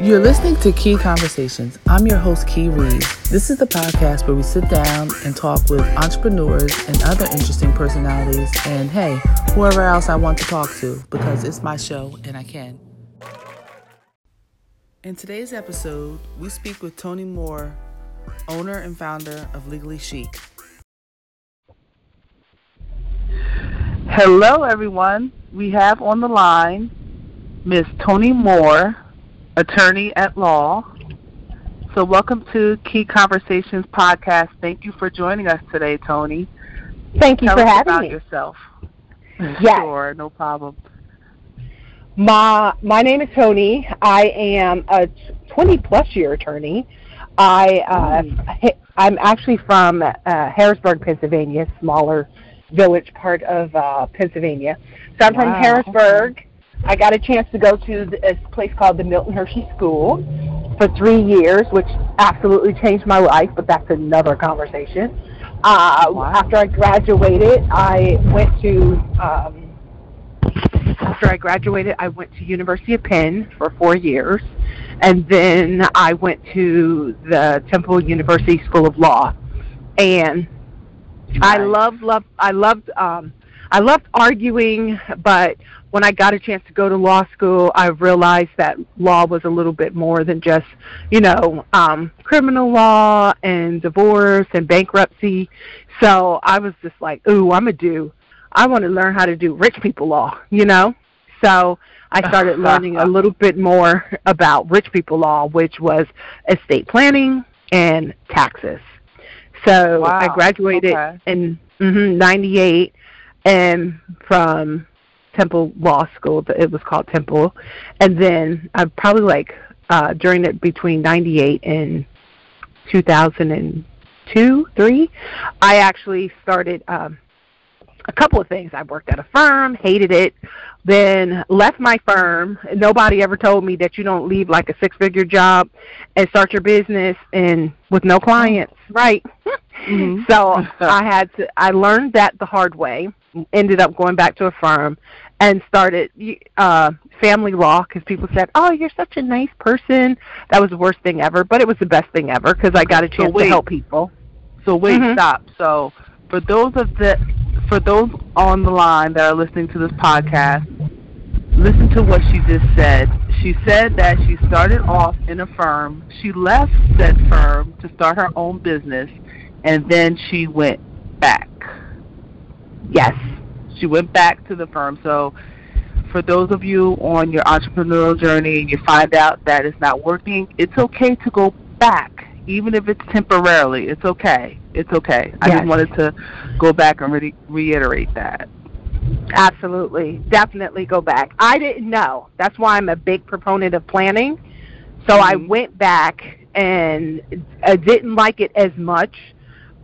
You're listening to Key Conversations. I'm your host, Key Reed. This is the podcast where we sit down and talk with entrepreneurs and other interesting personalities, and hey, whoever else I want to talk to, because it's my show and I can. In today's episode, we speak with Tony Moore, owner and founder of Legally Chic. Hello, everyone. We have on the line Miss Tony Moore attorney at law. So, welcome to Key Conversations podcast. Thank you for joining us today, Tony. Thank you Tell for us having about me. yourself. Yes. Sure, no problem. My my name is Tony. I am a 20 plus year attorney. I uh, hi- I'm actually from uh, Harrisburg, Pennsylvania, smaller village part of uh, Pennsylvania. So I'm Wow, from Harrisburg. I got a chance to go to this place called the Milton Hershey School for three years, which absolutely changed my life. But that's another conversation. Uh, Wow. After I graduated, I went to um, after I graduated, I went to University of Penn for four years, and then I went to the Temple University School of Law, and I loved love I loved um I loved arguing, but when I got a chance to go to law school, I realized that law was a little bit more than just, you know, um criminal law and divorce and bankruptcy. So I was just like, "Ooh, I'm gonna do I want to learn how to do rich people law, you know?" So I started learning a little bit more about rich people law, which was estate planning and taxes. So I graduated Okay. in mhm, 98 and from Temple Law School, it was called Temple. And then I probably like uh during it between 98 and 2002, 3, I actually started um a couple of things. I worked at a firm, hated it, then left my firm. Nobody ever told me that you don't leave like a six figure job and start your business and with no clients, right? Mhm. So I had to I learned that the hard way. Ended up going back to a firm and started uh family law because people said, "Oh, you're such a nice person." That was the worst thing ever, but it was the best thing ever because I got a So chance wait. to help people. So wait, Mhm. stop. So for those of the for those on the line that are listening to this podcast, listen to what she just said. She said that she started off in a firm. She left said firm to start her own business, and then she went back. Yes. She went back to the firm. So for those of you on your entrepreneurial journey and you find out that it's not working, it's okay to go back, even if it's temporarily. It's okay. It's okay. I just wanted to go back and re- reiterate that. Absolutely. Definitely go back. I didn't know. That's why I'm a big proponent of planning. So I Mhm. went back and I didn't like it as much.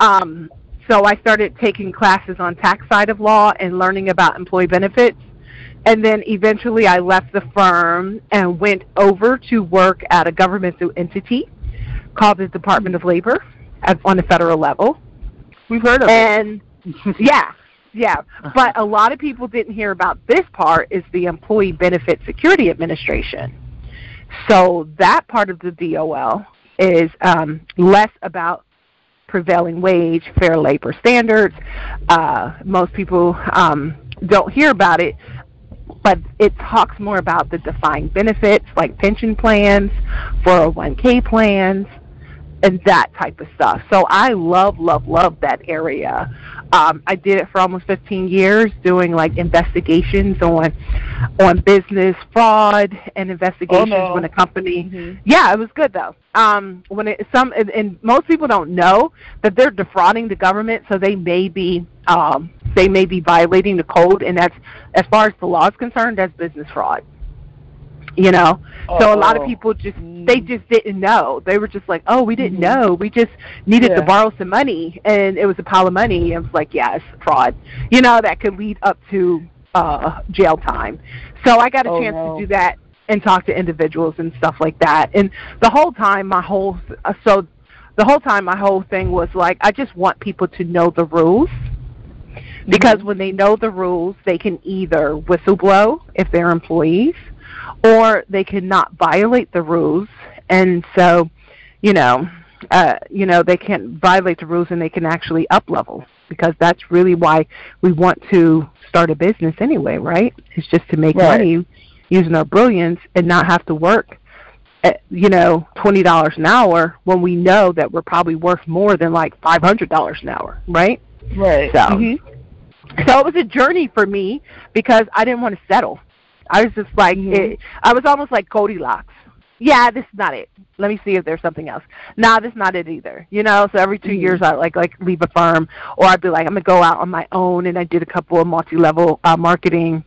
Um, so I started taking classes on tax side of law and learning about employee benefits. And then eventually I left the firm and went over to work at a governmental entity called the Department of Labor on the federal level. We've heard of And it. yeah, yeah. But a lot of people didn't hear about this part is the Employee Benefit Security Administration. So that part of the DOL is um, less about prevailing wage, fair labor standards. Uh, most people um, don't hear about it, but it talks more about the defined benefits like pension plans, 401k plans, and that type of stuff. So I love, love, love that area. Um, I did it for almost 15 years, doing like investigations on on business fraud and investigations Oh, no. when a company. Mhm. Yeah, it was good though. Um, when it some and, and most people don't know that they're defrauding the government, so they may be um, they may be violating the code, and that's as far as the law is concerned, that's business fraud. You know, so a lot of Oh. people just they just didn't know. They were just like, "Oh, we didn't Mhm. know. We just needed to borrow some money, and it was a pile of money." I was like, "Yeah, it's fraud." You know, that could lead up to uh jail time. So I got a Oh, chance no. to do that and talk to individuals and stuff like that. And the whole time, my whole uh, so the whole time, my whole thing was like, I just want people to know the rules because when they know the rules, they can either whistleblow if they're employees, or they cannot violate the rules, and so, you know, uh, you know, they can't violate the rules and they can actually up level because that's really why we want to start a business anyway, right? It's just to make Right. money using our brilliance and not have to work at, you know, twenty dollars an hour when we know that we're probably worth more than like five hundred dollars an hour, right? Right. So- Mhm. So it was a journey for me because I didn't want to settle. I was just like, Mhm. it, I was almost like Goldilocks. Yeah, this is not it. Let me see if there's something else. Nah, this is not it either. You know, so every 2 Mhm. years I like like leave a firm, or I'd be like, I'm gonna go out on my own, and I did a couple of multi-level uh, marketing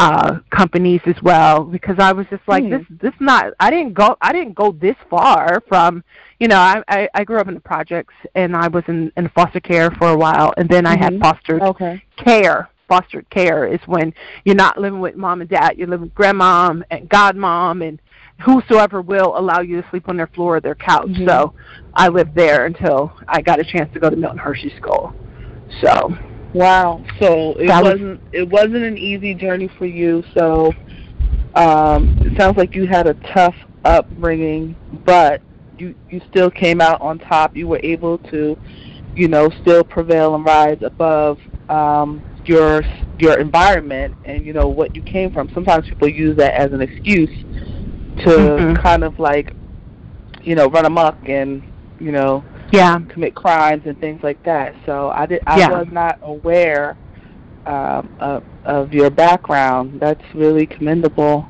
uh companies as well because I was just like Hmm. this this not I didn't go I didn't go this far from you know I I, I grew up in the projects and I was in in foster care for a while and then I had Mhm. fostered Okay. care fostered care is when you're not living with mom and dad you're living with grandmom and godmom and whosoever will allow you to sleep on their floor or their couch Mhm. so I lived there until I got a chance to go to Milton Hershey School so Wow. So it was- wasn't it wasn't an easy journey for you. So um, it sounds like you had a tough upbringing, but you you still came out on top. You were able to, you know, still prevail and rise above um, your your environment and you know what you came from. Sometimes people use that as an excuse to Mhm. kind of like, you know, run amok and you know yeah commit crimes and things like that. So I did. I Yeah. was not aware um, of, of your background. That's really commendable.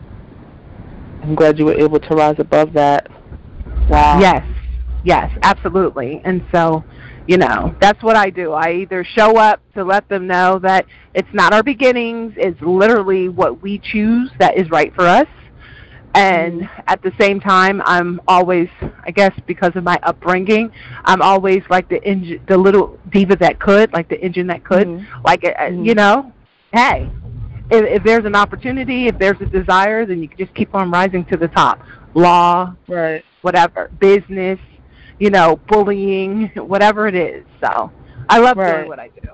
I'm glad you were able to rise above that. Wow. Yes, yes, absolutely. And so, you know, that's what I do. I either show up to let them know that it's not our beginnings, it's literally what we choose that is right for us. And at the same time, I'm always, I guess, because of my upbringing, I'm always like the engine, the little diva that could, like the engine that could. Mhm. Like, uh, Mhm. you know, hey, if, if there's an opportunity, if there's a desire, then you can just keep on rising to the top. Law, Right. whatever, business, you know, bullying, whatever it is. So I love Right. doing what I do.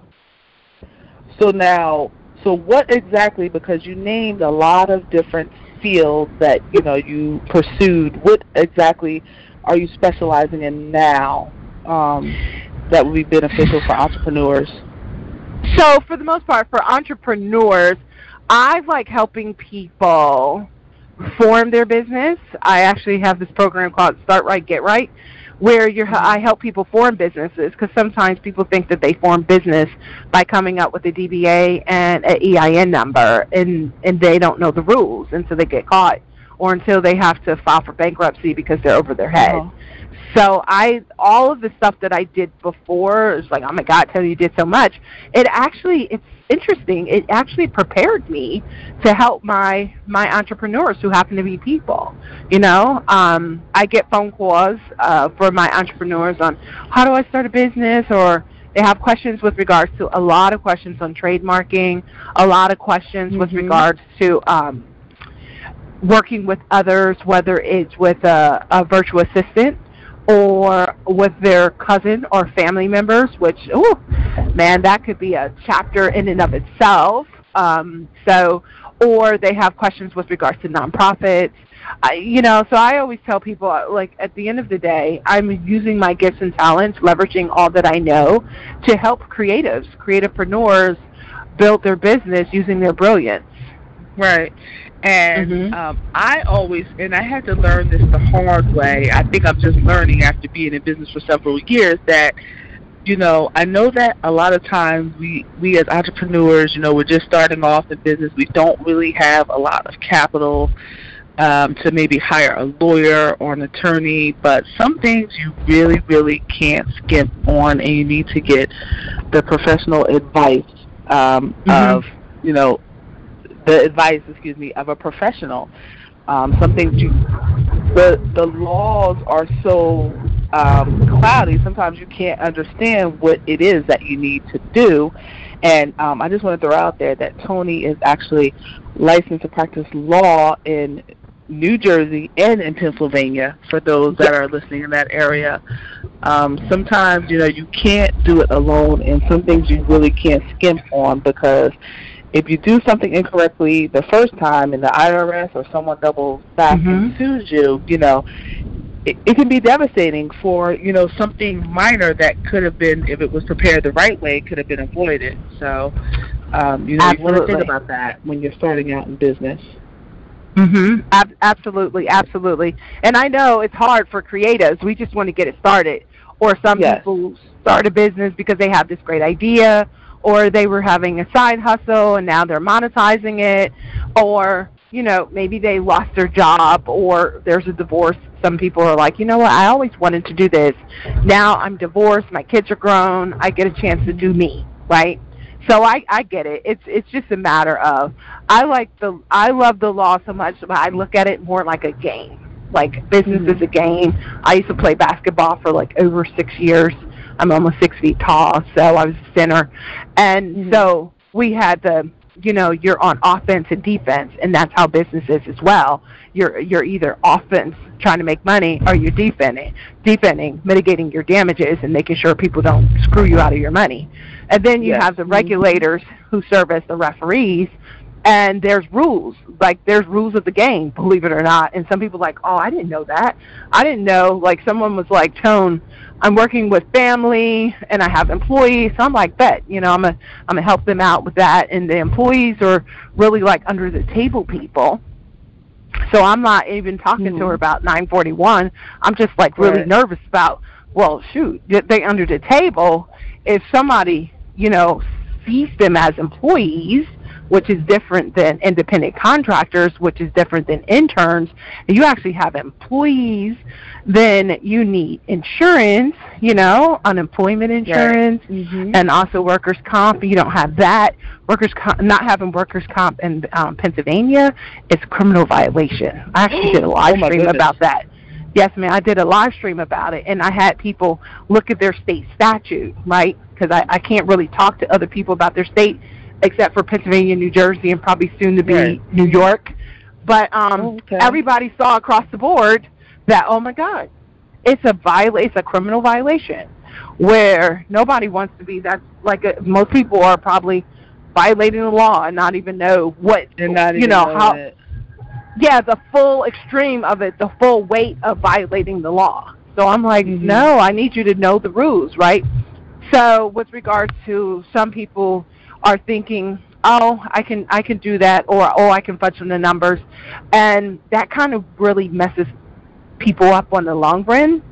So now, so what exactly? Because you named a lot of different fields that you know you pursued. What exactly are you specializing in now? Um, that would be beneficial for entrepreneurs. So for the most part, for entrepreneurs, I like helping people form their business. I actually have this program called Start Right, Get Right, where you're, I help people form businesses because sometimes people think that they form business by coming up with a DBA and an EIN number, and and they don't know the rules, and so they get caught, or until they have to file for bankruptcy because they're over their head. Uh-huh. So I, all of the stuff that I did before, is like, oh my God, Tony, you did so much. It actually, it's interesting. It actually prepared me to help my my entrepreneurs who happen to be people. You know, um, I get phone calls uh, for my entrepreneurs on how do I start a business, or they have questions with regards to a lot of questions on trademarking, a lot of questions with Mhm. regards to. Um, working with others, whether it's with a, a virtual assistant or with their cousin or family members, which, oh, man, that could be a chapter in and of itself. Um, so, or they have questions with regards to nonprofits. I, you know, so I always tell people, like, at the end of the day, I'm using my gifts and talents, leveraging all that I know to help creatives, creativepreneurs build their business using their brilliance. Right. And Mhm. um, I always, and I had to learn this the hard way. I think I'm just learning after being in business for several years that, you know, I know that a lot of times we, we as entrepreneurs, you know, we're just starting off in business. We don't really have a lot of capital um, to maybe hire a lawyer or an attorney, but some things you really, really can't skip on, and you need to get the professional advice um, Mhm. of, you know, the advice, excuse me, of a professional. Um, some things you, the the laws are so um, cloudy. Sometimes you can't understand what it is that you need to do. And um, I just want to throw out there that Tony is actually licensed to practice law in New Jersey and in Pennsylvania. For those that are listening in that area, um, sometimes you know you can't do it alone, and some things you really can't skimp on because if you do something incorrectly the first time and the IRS or someone doubles back mm-hmm. and sues you, you know, it, it can be devastating for you know something minor that could have been, if it was prepared the right way, could have been avoided. So, um, you know, absolutely. you want to think about that when you're starting out in business. Mhm. Ab- absolutely, absolutely. And I know it's hard for creatives. We just want to get it started. Or some yes. people start a business because they have this great idea, or they were having a side hustle and now they're monetizing it, or you know maybe they lost their job, or there's a divorce. Some people are like, you know what, I always wanted to do this. Now I'm divorced, my kids are grown, I get a chance to do me, right? So I I get it. It's it's just a matter of I like the I love the law so much, but I look at it more like a game. Like business mm-hmm. is a game. I used to play basketball for like over six years. I'm almost six feet tall, so I was a center, and mm-hmm. so we had the you know you're on offense and defense, and that's how business is as well. You're you're either offense trying to make money or you're defending, defending, mitigating your damages and making sure people don't screw you out of your money. And then you yes. have the mm-hmm. regulators who serve as the referees and there's rules like there's rules of the game believe it or not and some people are like oh i didn't know that i didn't know like someone was like tone i'm working with family and i have employees so i'm like bet you know i'm gonna i'm gonna help them out with that and the employees are really like under the table people so I'm not even talking mm-hmm. to her mm-hmm. about 941. I'm just like really right. nervous about, well, shoot, they under the table. If somebody, you know, sees them as employees, which is different than independent contractors, which is different than interns, and you actually have employees, then you need insurance, you know, unemployment insurance, mm-hmm. and also workers' comp. You don't have that. Workers' comp, not having workers' comp in um, Pennsylvania is a criminal violation. I actually did a live oh stream about that. Yes, ma'am. I did a live stream about it, and I had people look at their state statute, right? Because I, I can't really talk to other people about their state except for Pennsylvania, New Jersey, and probably soon to be right. New York. But um, oh, okay. everybody saw across the board that oh my God, it's a viol- it's a criminal violation where nobody wants to be. That's like a, most people are probably violating the law and not even know what and not you know, know how. It. Yeah, the full extreme of it, the full weight of violating the law. So I'm like, mm-hmm. no, I need you to know the rules, right? So with regards to some people are thinking, oh, I can I can do that, or oh, I can fudge on the numbers, and that kind of really messes people up on the long run.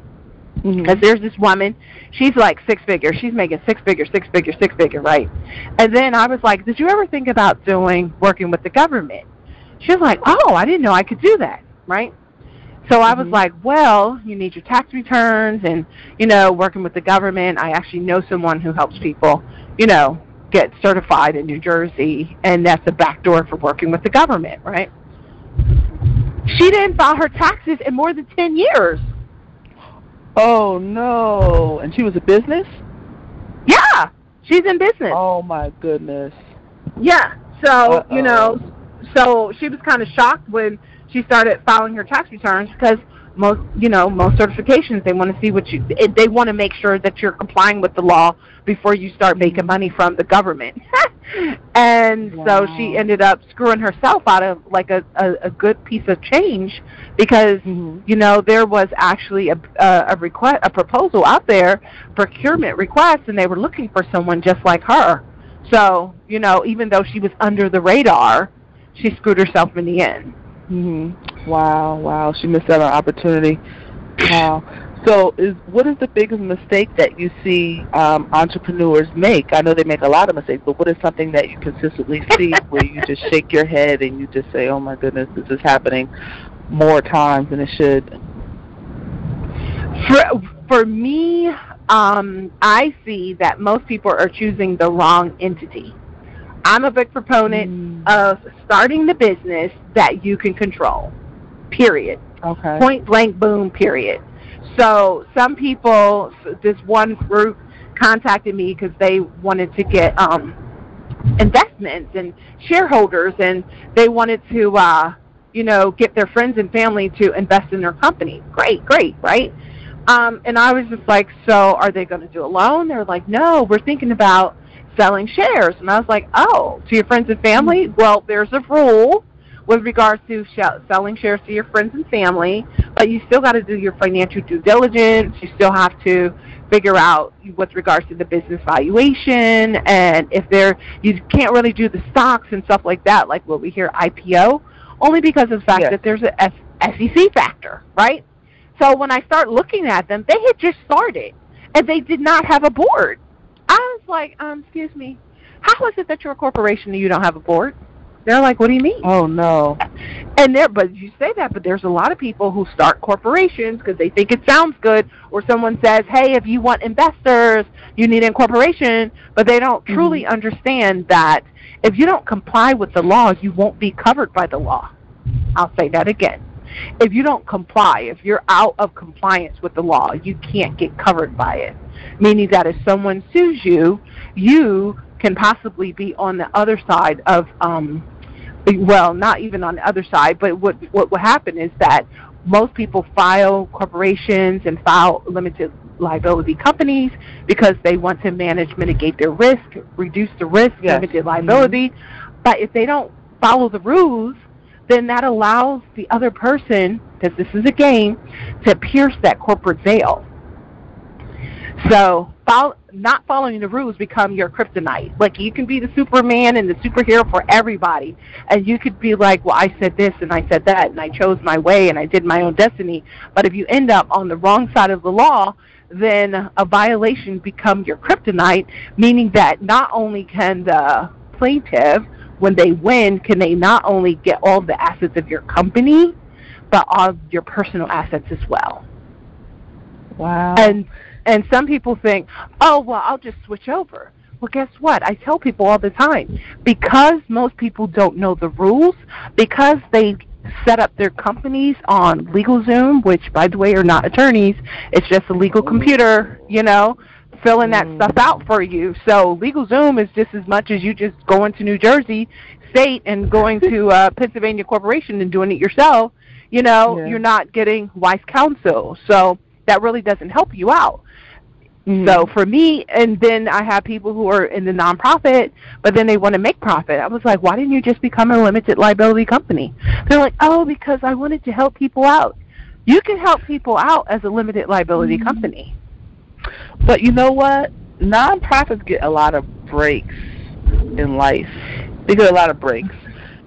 Because mm-hmm. there's this woman, she's like six figure, she's making six figure, six figure, six figure, right? And then I was like, did you ever think about doing working with the government? She was like, oh, I didn't know I could do that, right? So I was mm-hmm. like, well, you need your tax returns and, you know, working with the government. I actually know someone who helps people, you know, get certified in New Jersey, and that's a backdoor for working with the government, right? She didn't file her taxes in more than 10 years. Oh, no. And she was a business? Yeah, she's in business. Oh, my goodness. Yeah, so, Uh-oh. you know, so she was kind of shocked when she started filing her tax returns because most you know most certifications they want to see what you they want to make sure that you're complying with the law before you start making money from the government and wow. so she ended up screwing herself out of like a a, a good piece of change because mm-hmm. you know there was actually a a, a request a proposal out there procurement request and they were looking for someone just like her so you know even though she was under the radar she screwed herself in the end Mhm. Wow, wow. She missed out on opportunity. Wow. So, is what is the biggest mistake that you see um, entrepreneurs make? I know they make a lot of mistakes, but what is something that you consistently see where you just shake your head and you just say, "Oh my goodness, this is happening more times than it should." For for me, um, I see that most people are choosing the wrong entity. I'm a big proponent mm. of starting the business that you can control. Period. Okay. Point blank boom, period. So some people, this one group contacted me because they wanted to get um, investments and shareholders, and they wanted to, uh, you know, get their friends and family to invest in their company. Great, great, right? Um, and I was just like, so are they going to do a loan? They're like, no, we're thinking about selling shares. And I was like, oh, to your friends and family? Mm-hmm. Well, there's a rule with regards to sh- selling shares to your friends and family, but you still got to do your financial due diligence. You still have to figure out with regards to the business valuation and if there you can't really do the stocks and stuff like that, like what we hear IPO, only because of the fact yes. that there's a SEC factor, right? So when I start looking at them, they had just started and they did not have a board. Like, um, excuse me, how is it that you're a corporation and you don't have a board? They're like, what do you mean? Oh no. And there, but you say that, but there's a lot of people who start corporations because they think it sounds good, or someone says, hey, if you want investors, you need a corporation, but they don't Mm-hmm. truly understand that if you don't comply with the law, you won't be covered by the law. I'll say that again. If you don't comply, if you're out of compliance with the law, you can't get covered by it. Meaning that if someone sues you, you can possibly be on the other side of um well, not even on the other side, but what what will happen is that most people file corporations and file limited liability companies because they want to manage, mitigate their risk, reduce the risk, Yes. limited liability. But if they don't follow the rules, then that allows the other person, because this is a game, to pierce that corporate veil. So, follow, not following the rules become your kryptonite. Like you can be the Superman and the superhero for everybody, and you could be like, "Well, I said this and I said that, and I chose my way and I did my own destiny." But if you end up on the wrong side of the law, then a violation become your kryptonite, meaning that not only can the plaintiff, when they win, can they not only get all the assets of your company, but all your personal assets as well. Wow. And and some people think, oh well, I'll just switch over. Well, guess what? I tell people all the time because most people don't know the rules, because they set up their companies on LegalZoom, which by the way are not attorneys. It's just a legal oh. computer, you know, filling that stuff out for you. So LegalZoom is just as much as you just going to New Jersey State and going to uh, Pennsylvania Corporation and doing it yourself. You know, Yeah. you're not getting wise counsel. So that really doesn't help you out. Mhm. So for me, and then I have people who are in the nonprofit, but then they want to make profit. I was like, why didn't you just become a limited liability company? They're like, oh, because I wanted to help people out. You can help people out as a limited liability company. But you know what? Nonprofits get a lot of breaks in life. They get a lot of breaks.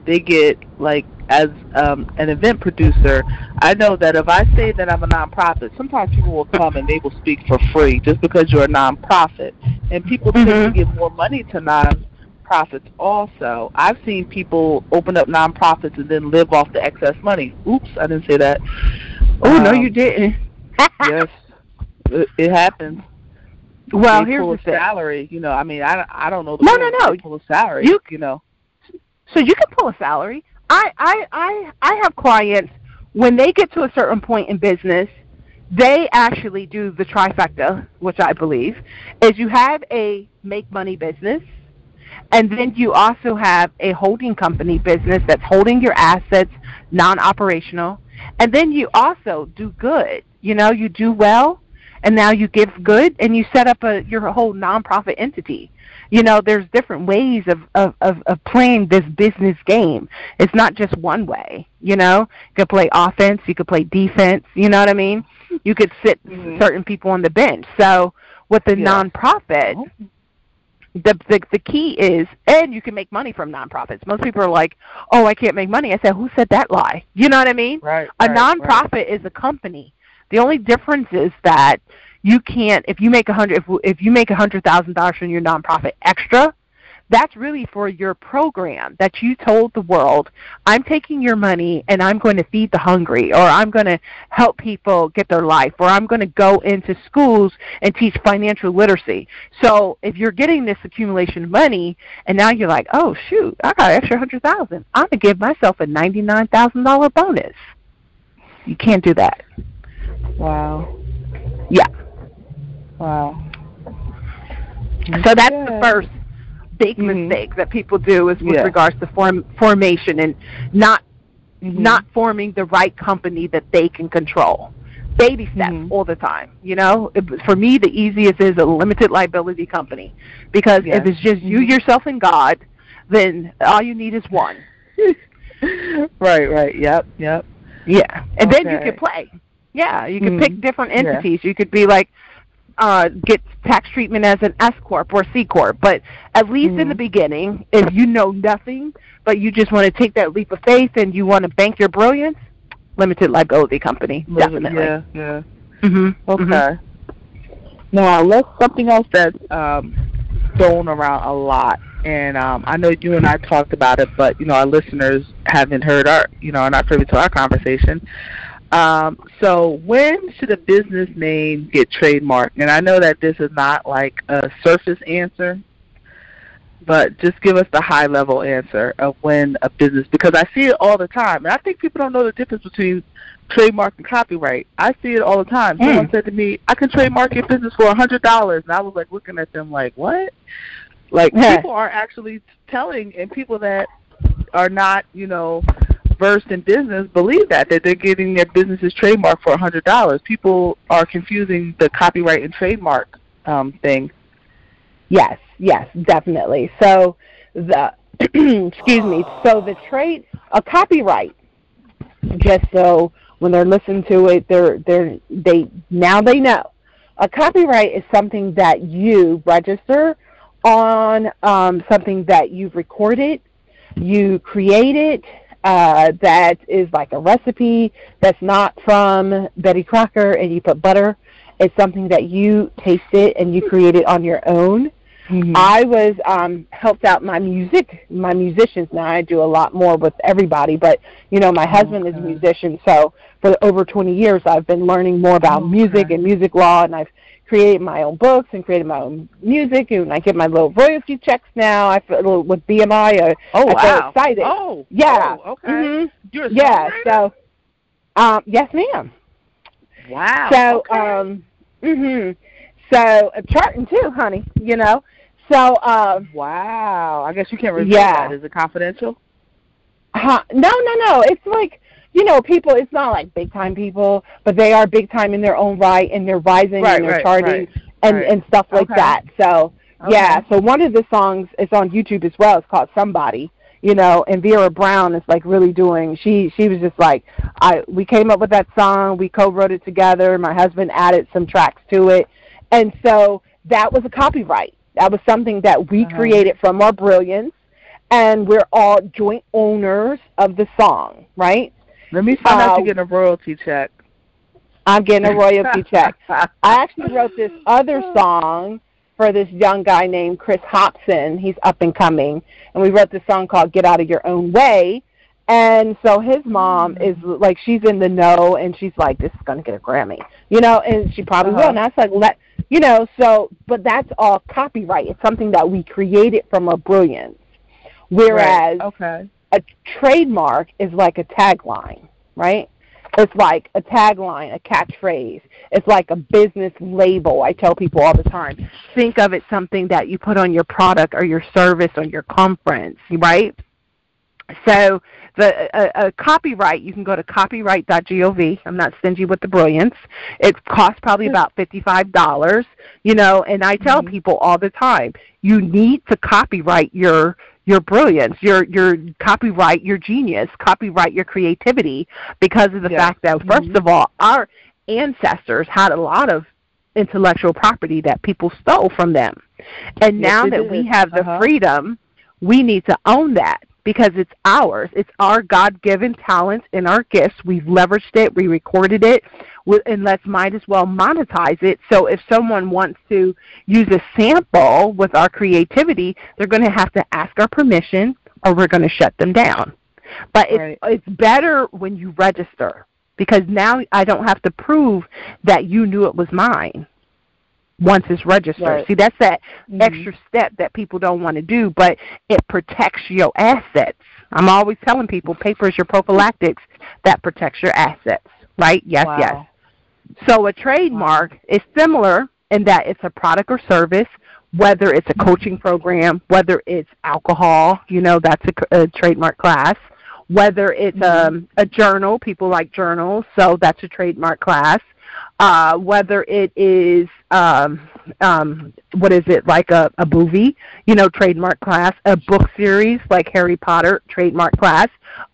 They get like as um, an event producer, I know that if I say that I'm a nonprofit, sometimes people will come and they will speak for free just because you're a nonprofit. And people tend to Mhm. give more money to nonprofits also. I've seen people open up nonprofits and then live off the excess money. Oops, I didn't say that. Oh, no, Um, you didn't. yes, it, it happens well, they here's pull the a salary. You know, I mean, I, I don't know the No, rules, no, no. Pull a salary. You- you know. So you can pull a salary. I, I, I, I have clients when they get to a certain point in business, they actually do the trifecta, which I believe is you have a make money business, and then you also have a holding company business that's holding your assets, non-operational, and then you also do good. You know, you do well, and now you give good, and you set up a your whole nonprofit entity you know there's different ways of, of, of, of playing this business game it's not just one way you know you could play offense you could play defense you know what i mean you could sit Mhm. certain people on the bench so with the Yeah. nonprofit the, the the key is and you can make money from nonprofits most people are like oh i can't make money i said who said that lie you know what i mean Right. a right, nonprofit Right. is a company. The only difference is that you can't if you make a hundred if if you make a hundred thousand dollars from your nonprofit extra, that's really for your program that you told the world, I'm taking your money and I'm going to feed the hungry or I'm going to help people get their life or I'm going to go into schools and teach financial literacy. So if you're getting this accumulation of money and now you're like, oh shoot, I got an extra hundred thousand, I'm going to give myself a ninety nine thousand dollar bonus. You can't do that. Wow. Yeah. Wow. So that's the first big Mhm. mistake that people do is with Yeah. regards to form formation and not Mhm. not forming the right company that they can control. baby steps Mhm. all the time. You know, it, for me, the easiest is a limited liability company because Yes. if it's just you, Mhm. yourself, and God, then all you need is one. right, right. Yep, yep. Yeah, and then you can play. Yeah, you could Mhm. pick different Yeah. entities. You could be like, uh, get tax treatment as an S corp or C corp. But at least in Mhm. the beginning, if you know nothing, but you just want to take that leap of faith and you want to bank your brilliance, limited liability company, definitely. Yeah, yeah. hmm Okay. Now let's something else that's um, thrown around a lot, and um, I know you and I talked about it, but you know our listeners haven't heard our, you know, are not privy to our conversation. Um, so when should a business name get trademarked? And I know that this is not like a surface answer, but just give us the high level answer of when a business because I see it all the time, and I think people don't know the difference between trademark and copyright. I see it all the time. Someone Mm. said to me, "I can trademark your business for a hundred dollars," and I was like looking at them like, "What?" Like Yeah. people are actually telling, and people that are not, you know, versed in business believe that that they're getting their businesses trademark for a hundred dollars. People are confusing the copyright and trademark um, thing. Yes, yes, definitely. So the excuse me. So the trade a copyright, just so when they're listening to it, they're they're they now they know. A copyright is something that you register on um, something that you've recorded, you created, uh, that is like a recipe that's not from Betty Crocker and you put butter. It's something that you taste it and you create it on your own. I was um helped out my music, my musicians. Now I do a lot more with everybody, but you know, my husband is a musician, so for over 20 years I've been learning more about Okay. music and music law and I've created my own books and created my own music and I get my little royalty checks now. I feel with BMI I, oh I wow! excited. Oh Yeah. Oh, okay. Mhm. You're Yeah, so um yes ma'am. wow. So, okay. um, mhm. So uh, charting too, honey. You know. So, um, wow. I guess you can't reveal Yeah. that. Is it confidential? huh, no, no, no. It's like you know, people. It's not like big time people, but they are big time in their own right, and they're rising Right, and they're right, charting right, and and stuff like Okay. that. So, yeah. So one of the songs is on YouTube as well. It's called Somebody. You know, and Vera Brown is like really doing. She she was just like, I we came up with that song. We co-wrote it together. My husband added some tracks to it, and so that was a copyright. That was something that we Uh-huh. created from our brilliance, and we're all joint owners of the song, right? Let me find out Uh, you're getting a royalty check. I'm getting a royalty check. I actually wrote this other song for this young guy named Chris Hobson. He's up and coming, and we wrote this song called "Get Out of Your Own Way." And so his mom is like, she's in the know, and she's like, "This is going to get a Grammy," you know, and she probably Uh-huh. will. And I was like, "Let you know." So, but that's all copyright. It's something that we created from our brilliance. Whereas Right. okay. A trademark is like a tagline, right? It's like a tagline, a catchphrase. It's like a business label. I tell people all the time. Think of it something that you put on your product or your service or your conference, right? So the a, a copyright, you can go to copyright.gov. I'm not stingy with the brilliance. It costs probably about fifty-five dollars, you know. And I tell Mhm. people all the time, you need to copyright your your brilliance, your your copyright your genius, copyright your creativity, because of the Yes. fact that 1st Mhm. of all, our ancestors had a lot of intellectual property that people stole from them, and Yes, now that we have the Uh-huh. freedom, we need to own that because it's ours. It's our God-given talents and our gifts. We've leveraged it. We recorded it. And let's might as well monetize it. So if someone wants to use a sample with our creativity, they're going to have to ask our permission, or we're going to shut them down. But it's Right. it's better when you register because now I don't have to prove that you knew it was mine once it's registered. Right. See, that's that Mhm. extra step that people don't want to do, but it protects your assets. I'm always telling people paper is your prophylactics that protects your assets, right? Yes, Wow. yes. So a trademark is similar in that it's a product or service, whether it's a coaching program, whether it's alcohol, you know, that's a, a trademark class, whether it's Mhm. um, a journal, people like journals, so that's a trademark class, uh, whether it is um, um, what is it like a, a movie, you know, trademark class, a book series like Harry Potter, trademark class.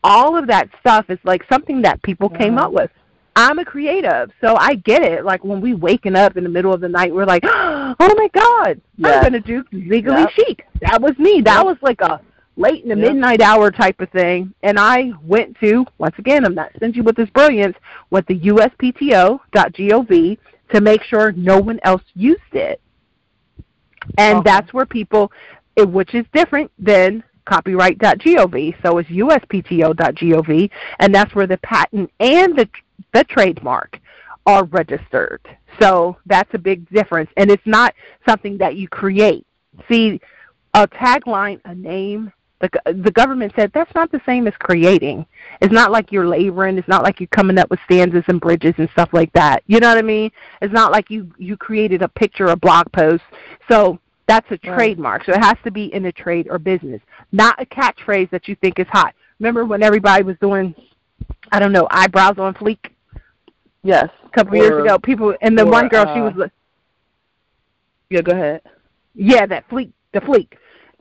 All of that stuff is like something that people came up with. I'm a creative, so I get it. Like when we waking up in the middle of the night, we're like, "Oh my God, Yes. I'm going to do legally Yep. chic." That was me. That Yep. was like a late in the Yep. midnight hour type of thing. And I went to once again, I'm not stingy with this brilliance, went the uspto.gov to make sure no one else used it. And that's where people, it, which is different than copyright.gov. So it's uspto.gov, and that's where the patent and the the trademark are registered. So that's a big difference, and it's not something that you create. See, a tagline, a name. The, the government said that's not the same as creating. It's not like you're laboring. It's not like you're coming up with stanzas and bridges and stuff like that. You know what I mean? It's not like you you created a picture, a blog post. So that's a Right. trademark. So it has to be in a trade or business, not a catchphrase that you think is hot. Remember when everybody was doing, I don't know, eyebrows on fleek Yes. a couple Or- years ago? People and the or, one girl, she uh, was li- Yeah, go ahead. Yeah, that fleek, the fleek.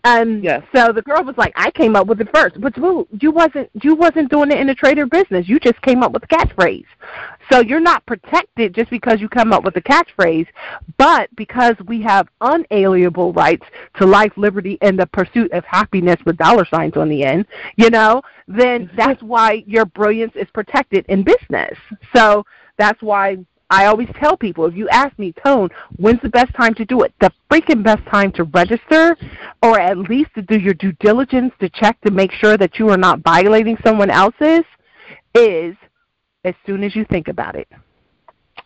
And Yes. so the girl was like, "I came up with it first, but you you wasn't you wasn't doing it in a trader business. You just came up with the catchphrase. So you're not protected just because you come up with the catchphrase, but because we have unalienable rights to life, liberty, and the pursuit of happiness with dollar signs on the end. You know, then that's why your brilliance is protected in business. So that's why I always tell people if you ask me, Tone, when's the best time to do it? The freaking best time to register or at least to do your due diligence to check to make sure that you are not violating someone else's is as soon as you think about it.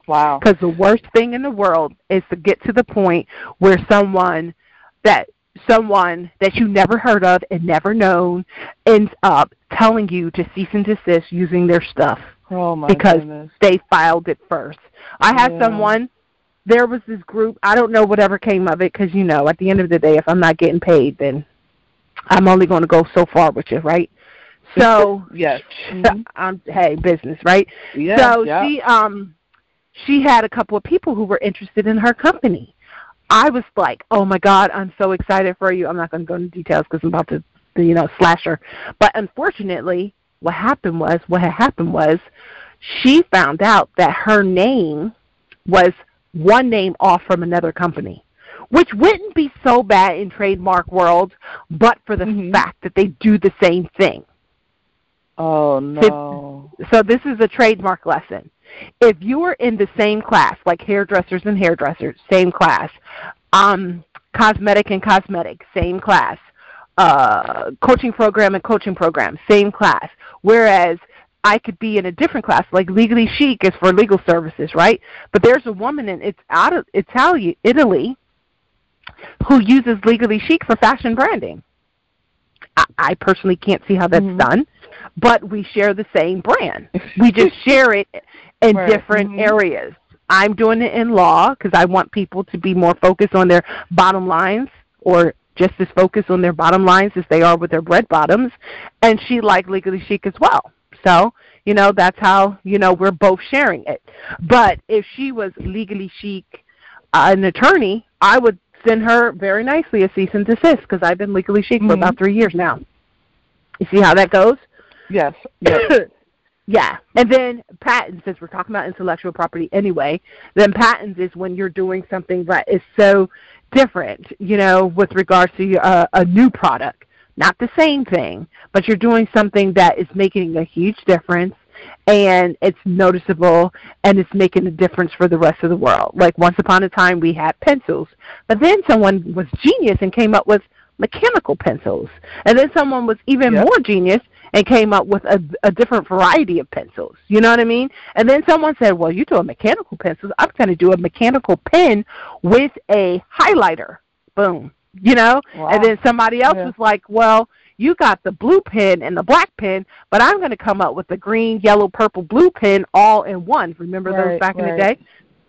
Wow. Because the worst thing in the world is to get to the point where someone that someone that you never heard of and never known ends up telling you to cease and desist using their stuff Oh my because goodness. they filed it first. I had Yeah. someone. There was this group. I don't know whatever came of it because you know, at the end of the day, if I'm not getting paid, then I'm only going to go so far with you, right? So, Yes. I'm hey, business, right? Yeah. so yeah. she um she had a couple of people who were interested in her company. I was like, "Oh my god, I'm so excited for you." I'm not going to go into details because I'm about to, you know, slash her. But unfortunately, what happened was what had happened was she found out that her name was one name off from another company, which wouldn't be so bad in trademark world, but for the Mhm. fact that they do the same thing. oh no. So this is a trademark lesson. If you are in the same class, like hairdressers and hairdressers, same class, um, cosmetic and cosmetic, same class, uh, coaching program and coaching program, same class. Whereas I could be in a different class, like legally chic is for legal services, right? But there's a woman in it's out of Italy, Italy, who uses legally chic for fashion branding. I, I personally can't see how that's Mhm. done, but we share the same brand. We just share it in Right. different Mhm. areas. I'm doing it in law because I want people to be more focused on their bottom lines or just as focused on their bottom lines as they are with their bread bottoms. And she liked Legally Chic as well. So, you know, that's how, you know, we're both sharing it. But if she was Legally Chic, uh, an attorney, I would send her very nicely a cease and desist because I've been Legally Chic for Mhm. about three years now. You see how that goes? Yes. Yes. yeah. And then patents, since we're talking about intellectual property anyway, then patents is when you're doing something that is so different, you know, with regards to uh, a new product. Not the same thing, but you're doing something that is making a huge difference and it's noticeable and it's making a difference for the rest of the world. Like once upon a time we had pencils, but then someone was genius and came up with mechanical pencils. And then someone was even Yep. more genius and came up with a, a different variety of pencils. You know what I mean? And then someone said, "Well, you do a mechanical pencil. I'm going to do a mechanical pen with a highlighter." Boom. You know? Wow. And then somebody else Yeah. was like, "Well, you got the blue pen and the black pen, but I'm going to come up with the green, yellow, purple, blue pen all in one." Remember those Right, back in the day?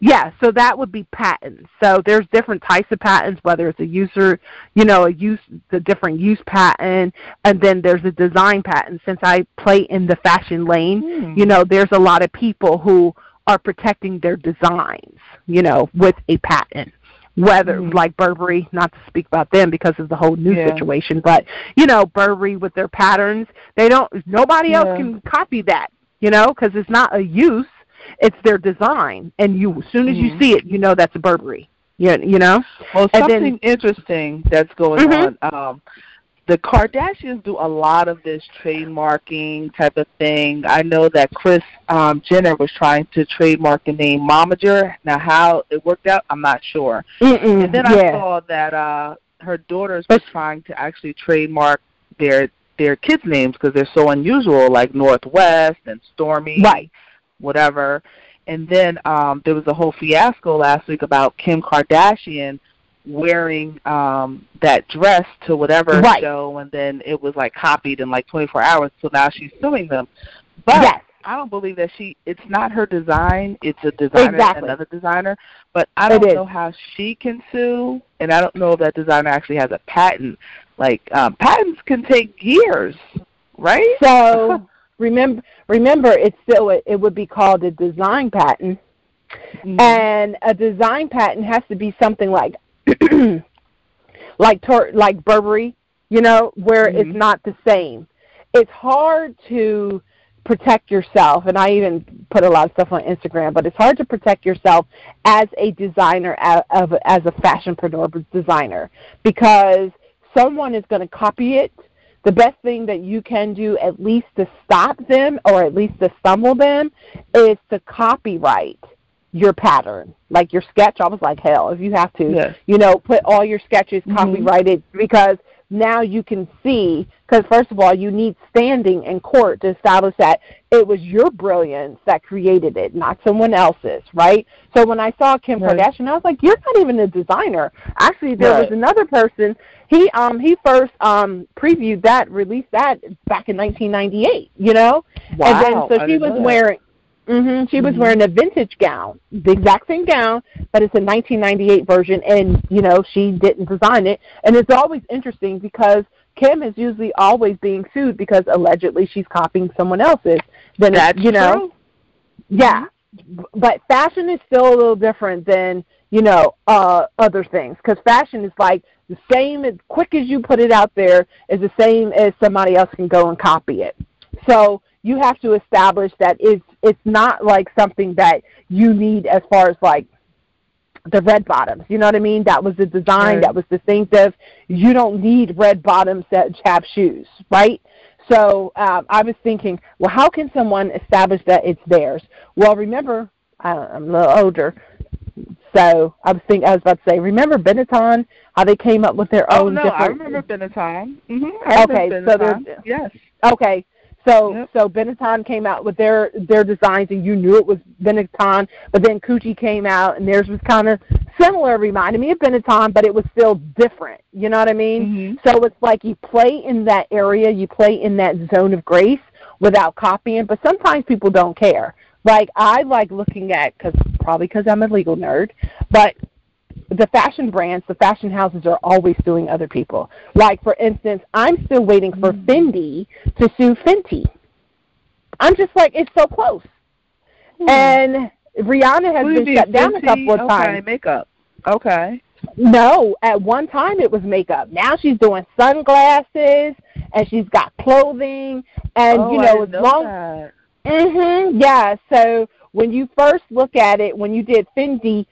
Yeah, so that would be patents. So there's different types of patents, whether it's a user, you know, a use the different use patent, and then there's a design patent. Since I play in the fashion lane, Hmm. you know, there's a lot of people who are protecting their designs, you know, with a patent. Whether Mhm. like Burberry, not to speak about them because of the whole new Yeah. situation, but you know, Burberry with their patterns, they don't. Nobody Yeah. else can copy that, you know, because it's not a use, it's their design, and you as soon as you Mhm. see it, you know that's a Burberry. You, you know, Well, And then- something interesting that's going Mhm. on. Um, the Kardashians do a lot of this trademarking type of thing. I know that Kris um, Jenner was trying to trademark the name Momager. Now, how it worked out, I'm not sure. Mm-mm, And then I saw that uh, her daughters were trying to actually trademark their their kids' names because they're so unusual, like North West and Stormi, Right. Whatever. And then um, there was a whole fiasco last week about Kim Kardashian wearing um that dress to whatever Right. show and then it was like copied in like 24 hours so now she's suing them but yes. I don't believe that she it's not her design it's a designer Exactly. another designer but I don't know how she can sue and I don't know if that designer actually has a patent like um patents can take years right So remember, remember, it's still it, would be called a design patent, Mhm. and a design patent has to be something like, like tor- like Burberry, you know, where Mhm. it's not the same. It's hard to protect yourself, and I even put a lot of stuff on Instagram. But it's hard to protect yourself as a designer, as, of as a fashionpreneur designer, because someone is going to copy it the best thing that you can do at least to stop them or at least to stumble them is to copyright your pattern like your sketch i was like hell if you have to Yes. you know put all your sketches Mhm. copyrighted because now you can see because first of all you need standing in court to establish that it was your brilliance that created it not someone else's right? So when i saw kim Right. kardashian i was like you're not even a designer. Actually there was another person. He um he first um previewed that released that back in 1998 you know? Wow and then so I she was wearing mhm she was Mhm. wearing a vintage gown the exact same gown but it's a 1998 version and you know she didn't design it and it's always interesting because Kim is usually always being sued because allegedly she's copying someone else's then that's you know true. yeah, but fashion is still a little different than you know uh other things because fashion is like the same as quick as you put it out there is the same as somebody else can go and copy it. So you have to establish that it's it's not like something that you need as far as like the red bottoms. You know what I mean? That was the design. Right. That was distinctive. You don't need red bottoms that have shoes, right? So um, I was thinking, well, how can someone establish that it's theirs? Well, remember, I, I'm a little older, so I was thinking, I was about to say, remember Benetton? How they came up with their Oh own no, different. I remember Benetton. Mm-hmm. I Okay, remember so there's- yes. Okay. So Yep. so Benetton came out with their their designs and you knew it was Benetton, but then Gucci came out and theirs was kind of similar, reminded me of Benetton, but it was still different. You know what I mean? Mhm. So it's like you play in that area, you play in that zone of grace without copying, but sometimes people don't care. Like I like looking at cuz probably cuz I'm a legal nerd, but the fashion brands, the fashion houses are always suing other people. Like for instance, I'm still waiting for Mm. Fendi to sue Fenty. I'm just like it's so close. And Rihanna has you been shut down a Fenty? couple of okay, times. makeup. Okay. No, at one time it was makeup. Now she's doing sunglasses and she's got clothing and oh, you know as know long that. Mhm. Yeah. So when you first look at it, when you did Fendi,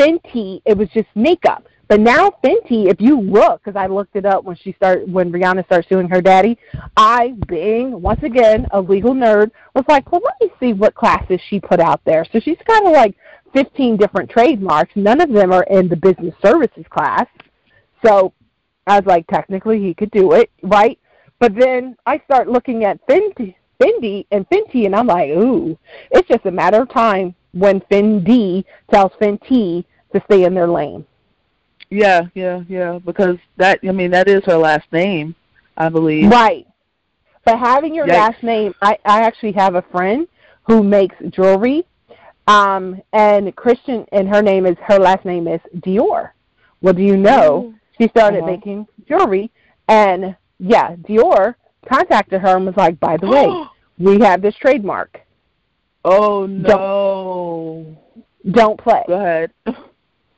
Fenty, it was just makeup. But now Fenty, if you look, because I looked it up when she started, when Rihanna started suing her daddy, I, being once again a legal nerd, was like, well, let me see what classes she put out there. So she's got like 15 different trademarks. None of them are in the business services class. So I was like, technically he could do it, right? But then I start looking at Fenty, Fendi and Fenty, and I'm like, ooh, it's just a matter of time when Fendi tells Fenty to stay in their lane. Yeah, yeah, yeah. Because that, I mean, that is her last name, I believe. Right. But having your Yikes. last name, I, I actually have a friend who makes jewelry, um, and Christian, and her name is her last name is Dior. Well, do you know she started Uh-huh. making jewelry, and yeah, Dior contacted her and was like, by the way, we have this trademark. Oh no! Don't, don't play. Go ahead.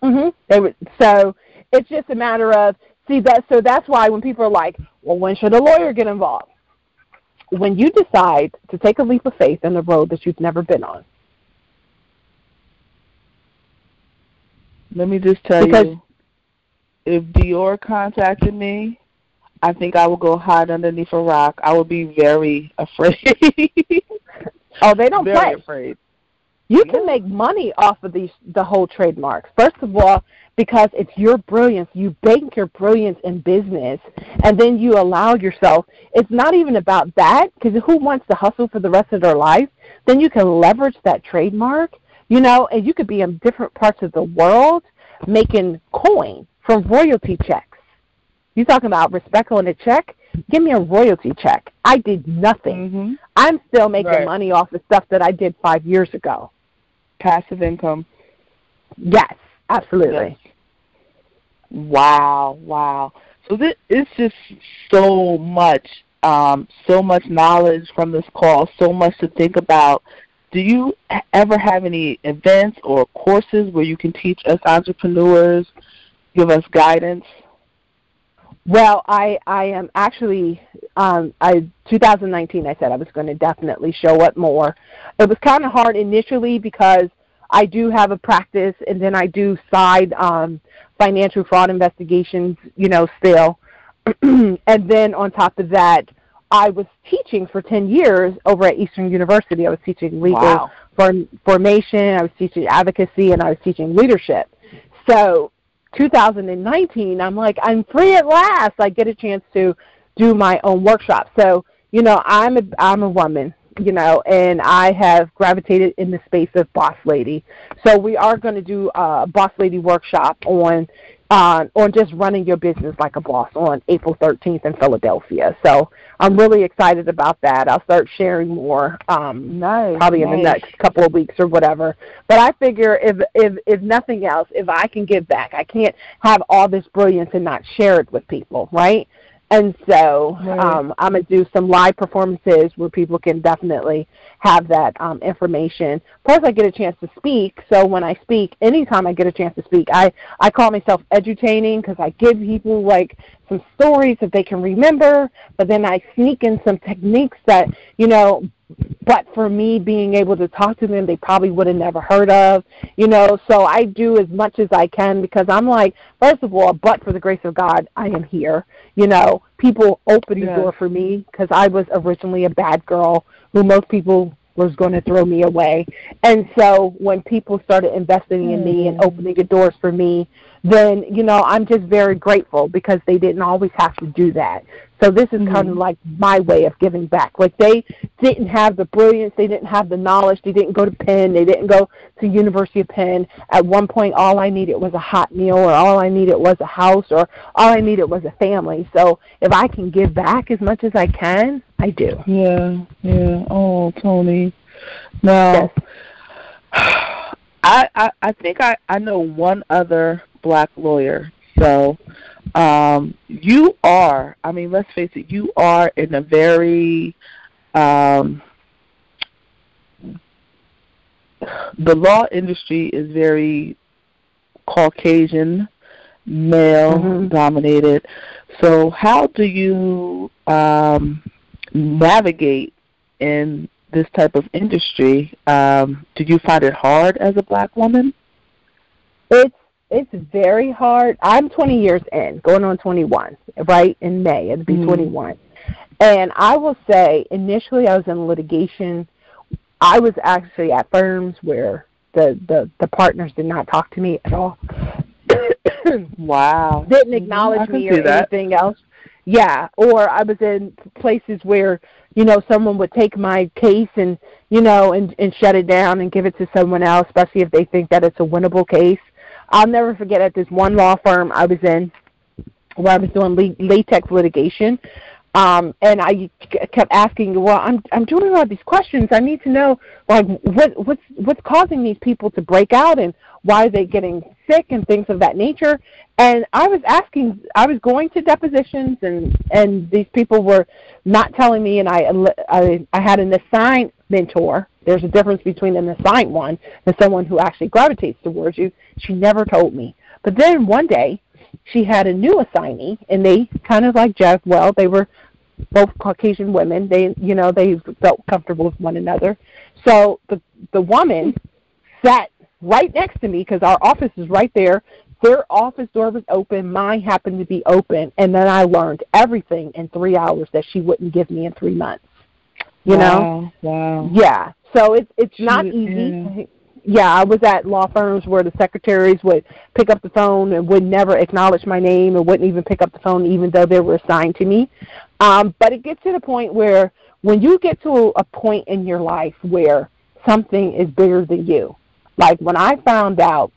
Mhm. They would. So it's just a matter of see that. So that's why when people are like, "Well, when should a lawyer get involved?" When you decide to take a leap of faith in a road that you've never been on. Let me just tell Because- you, if Dior contacted me, I think I would go hide underneath a rock. I would be very afraid. Oh, they don't very play. afraid. You can make money off of these the whole trademarks. First of all, because it's your brilliance, you bank your brilliance in business, and then you allow yourself. It's not even about that because who wants to hustle for the rest of their life? Then you can leverage that trademark, you know, and you could be in different parts of the world making coin from royalty checks. You talking about respect on a check? Give me a royalty check. I did nothing. hmm I'm still making Right. money off of stuff that I did five years ago. Passive income. Yes, absolutely. Yes. Wow, wow. So this it's just so much, um, so much knowledge from this call, so much to think about. Do you ever have any events or courses where you can teach us entrepreneurs, give us guidance? Well, I I am actually um I 2019 I said I was going to definitely show up more. It was kind of hard initially because I do have a practice and then I do side um financial fraud investigations, you know, still. and then on top of that, I was teaching for 10 years over at Eastern University. I was teaching legal Wow. form, formation, I was teaching advocacy, and I was teaching leadership. So 2019, I'm like, I'm free at last. I get a chance to do my own workshop. So, you know, I'm a I'm a woman, you know, and I have gravitated in the space of boss lady. So we are going to do a boss lady workshop on uh, on just running your business like a boss on April 13th in Philadelphia. So I'm really excited about that. I'll start sharing more um, Nice. probably in the next couple of weeks or whatever. But I figure if if if nothing else, if I can give back, I can't have all this brilliance and not share it with people, right? And so Right. um, I'm gonna do some live performances where people can definitely have that um, information. Plus, I get a chance to speak. So when I speak, anytime I get a chance to speak, I I call myself edutaining because I give people like some stories that they can remember, but then I sneak in some techniques that you know but for me being able to talk to them they probably would have never heard of you know so i do as much as i can because i'm like first of all but for the grace of god i am here you know people open the Yes. door for me because i was originally a bad girl who most people was going to throw me away and so when people started investing in me and Mm. opening the doors for me then you know i'm just very grateful because they didn't always have to do that so this is kind of Mhm. like my way of giving back like they didn't have the brilliance, they didn't have the knowledge, they didn't go to Penn, they didn't go to University of Penn. At one point, all I needed was a hot meal, or all I needed was a house, or all I needed was a family. So if I can give back as much as I can, I do. Yeah, yeah. Oh, Tony. Now, I, I I think I I know one other black lawyer. So, um, you are. I mean, let's face it. You are in a very um, the law industry is very Caucasian, male Mhm. dominated. So, how do you um, navigate in this type of industry? Um, do you find it hard as a black woman? It's it's very hard. I'm 20 years in, going on 21, right in May. It'll be Mhm. 21. And I will say, initially, I was in litigation. I was actually at firms where the the, the partners did not talk to me at all. Wow. didn't Mhm, acknowledge me or that. anything else. Yeah, or I was in places where you know someone would take my case and you know and and shut it down and give it to someone else, especially if they think that it's a winnable case. I'll never forget at this one law firm I was in where I was doing la- latex litigation. Um, and I kept asking, well, I'm I'm doing all these questions. I need to know, like, what what's what's causing these people to break out, and why are they getting sick, and things of that nature. And I was asking, I was going to depositions, and and these people were not telling me, and I I, I had an assigned mentor. There's a difference between an assigned one and someone who actually gravitates towards you. She never told me. But then one day, she had a new assignee, and they kind of like Jeff. Well, they were both Caucasian women. They, you know, they felt comfortable with one another. So the the woman sat right next to me because our office is right there. Their office door was open. Mine happened to be open, and then I learned everything in three hours that she wouldn't give me in three months. You wow, know? Wow. Yeah. So it's it's She- not easy. yeah. Yeah, I was at law firms where the secretaries would pick up the phone and would never acknowledge my name and wouldn't even pick up the phone even though they were assigned to me. Um, but it gets to the point where when you get to a point in your life where something is bigger than you, like when I found out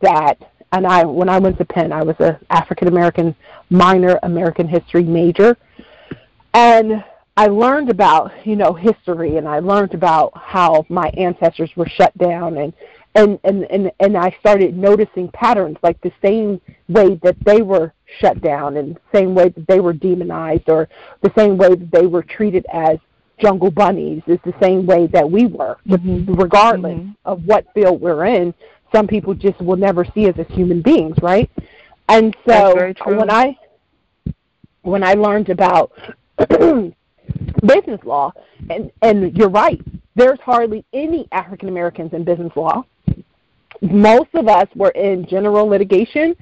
that, and I when I went to Penn, I was a African American minor American history major, and I learned about you know history, and I learned about how my ancestors were shut down, and and and and, and I started noticing patterns like the same way that they were shut down, and same way that they were demonized, or the same way that they were treated as jungle bunnies is the same way that we were, Mhm. regardless Mhm. of what field we're in. Some people just will never see us as human beings, right? And so when I when I learned about business law, and and you're right, there's hardly any African Americans in business law. Most of us were in general litigation,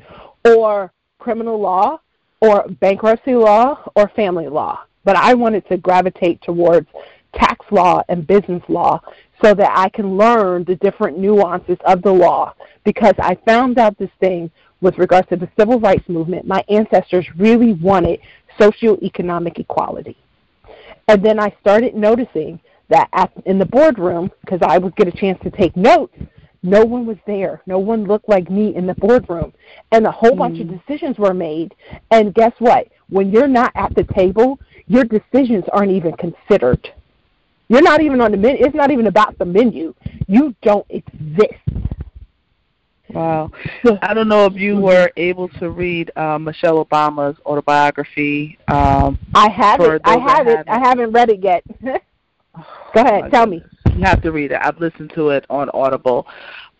or criminal law, or bankruptcy law, or family law. But I wanted to gravitate towards tax law and business law so that I can learn the different nuances of the law because I found out this thing with regards to the civil rights movement. My ancestors really wanted socioeconomic equality. And then I started noticing that at, in the boardroom, because I would get a chance to take notes, no one was there. No one looked like me in the boardroom. And a whole bunch of mm. decisions were made. And guess what? When you're not at the table, your decisions aren't even considered. You're not even on the menu. It's not even about the menu. You don't exist. Wow. I don't know if you were able to read uh, Michelle Obama's autobiography. Um, I have For it. I have it. haven't. I haven't read it yet. Go ahead. my Tell me. you have to read it. I've listened to it on Audible.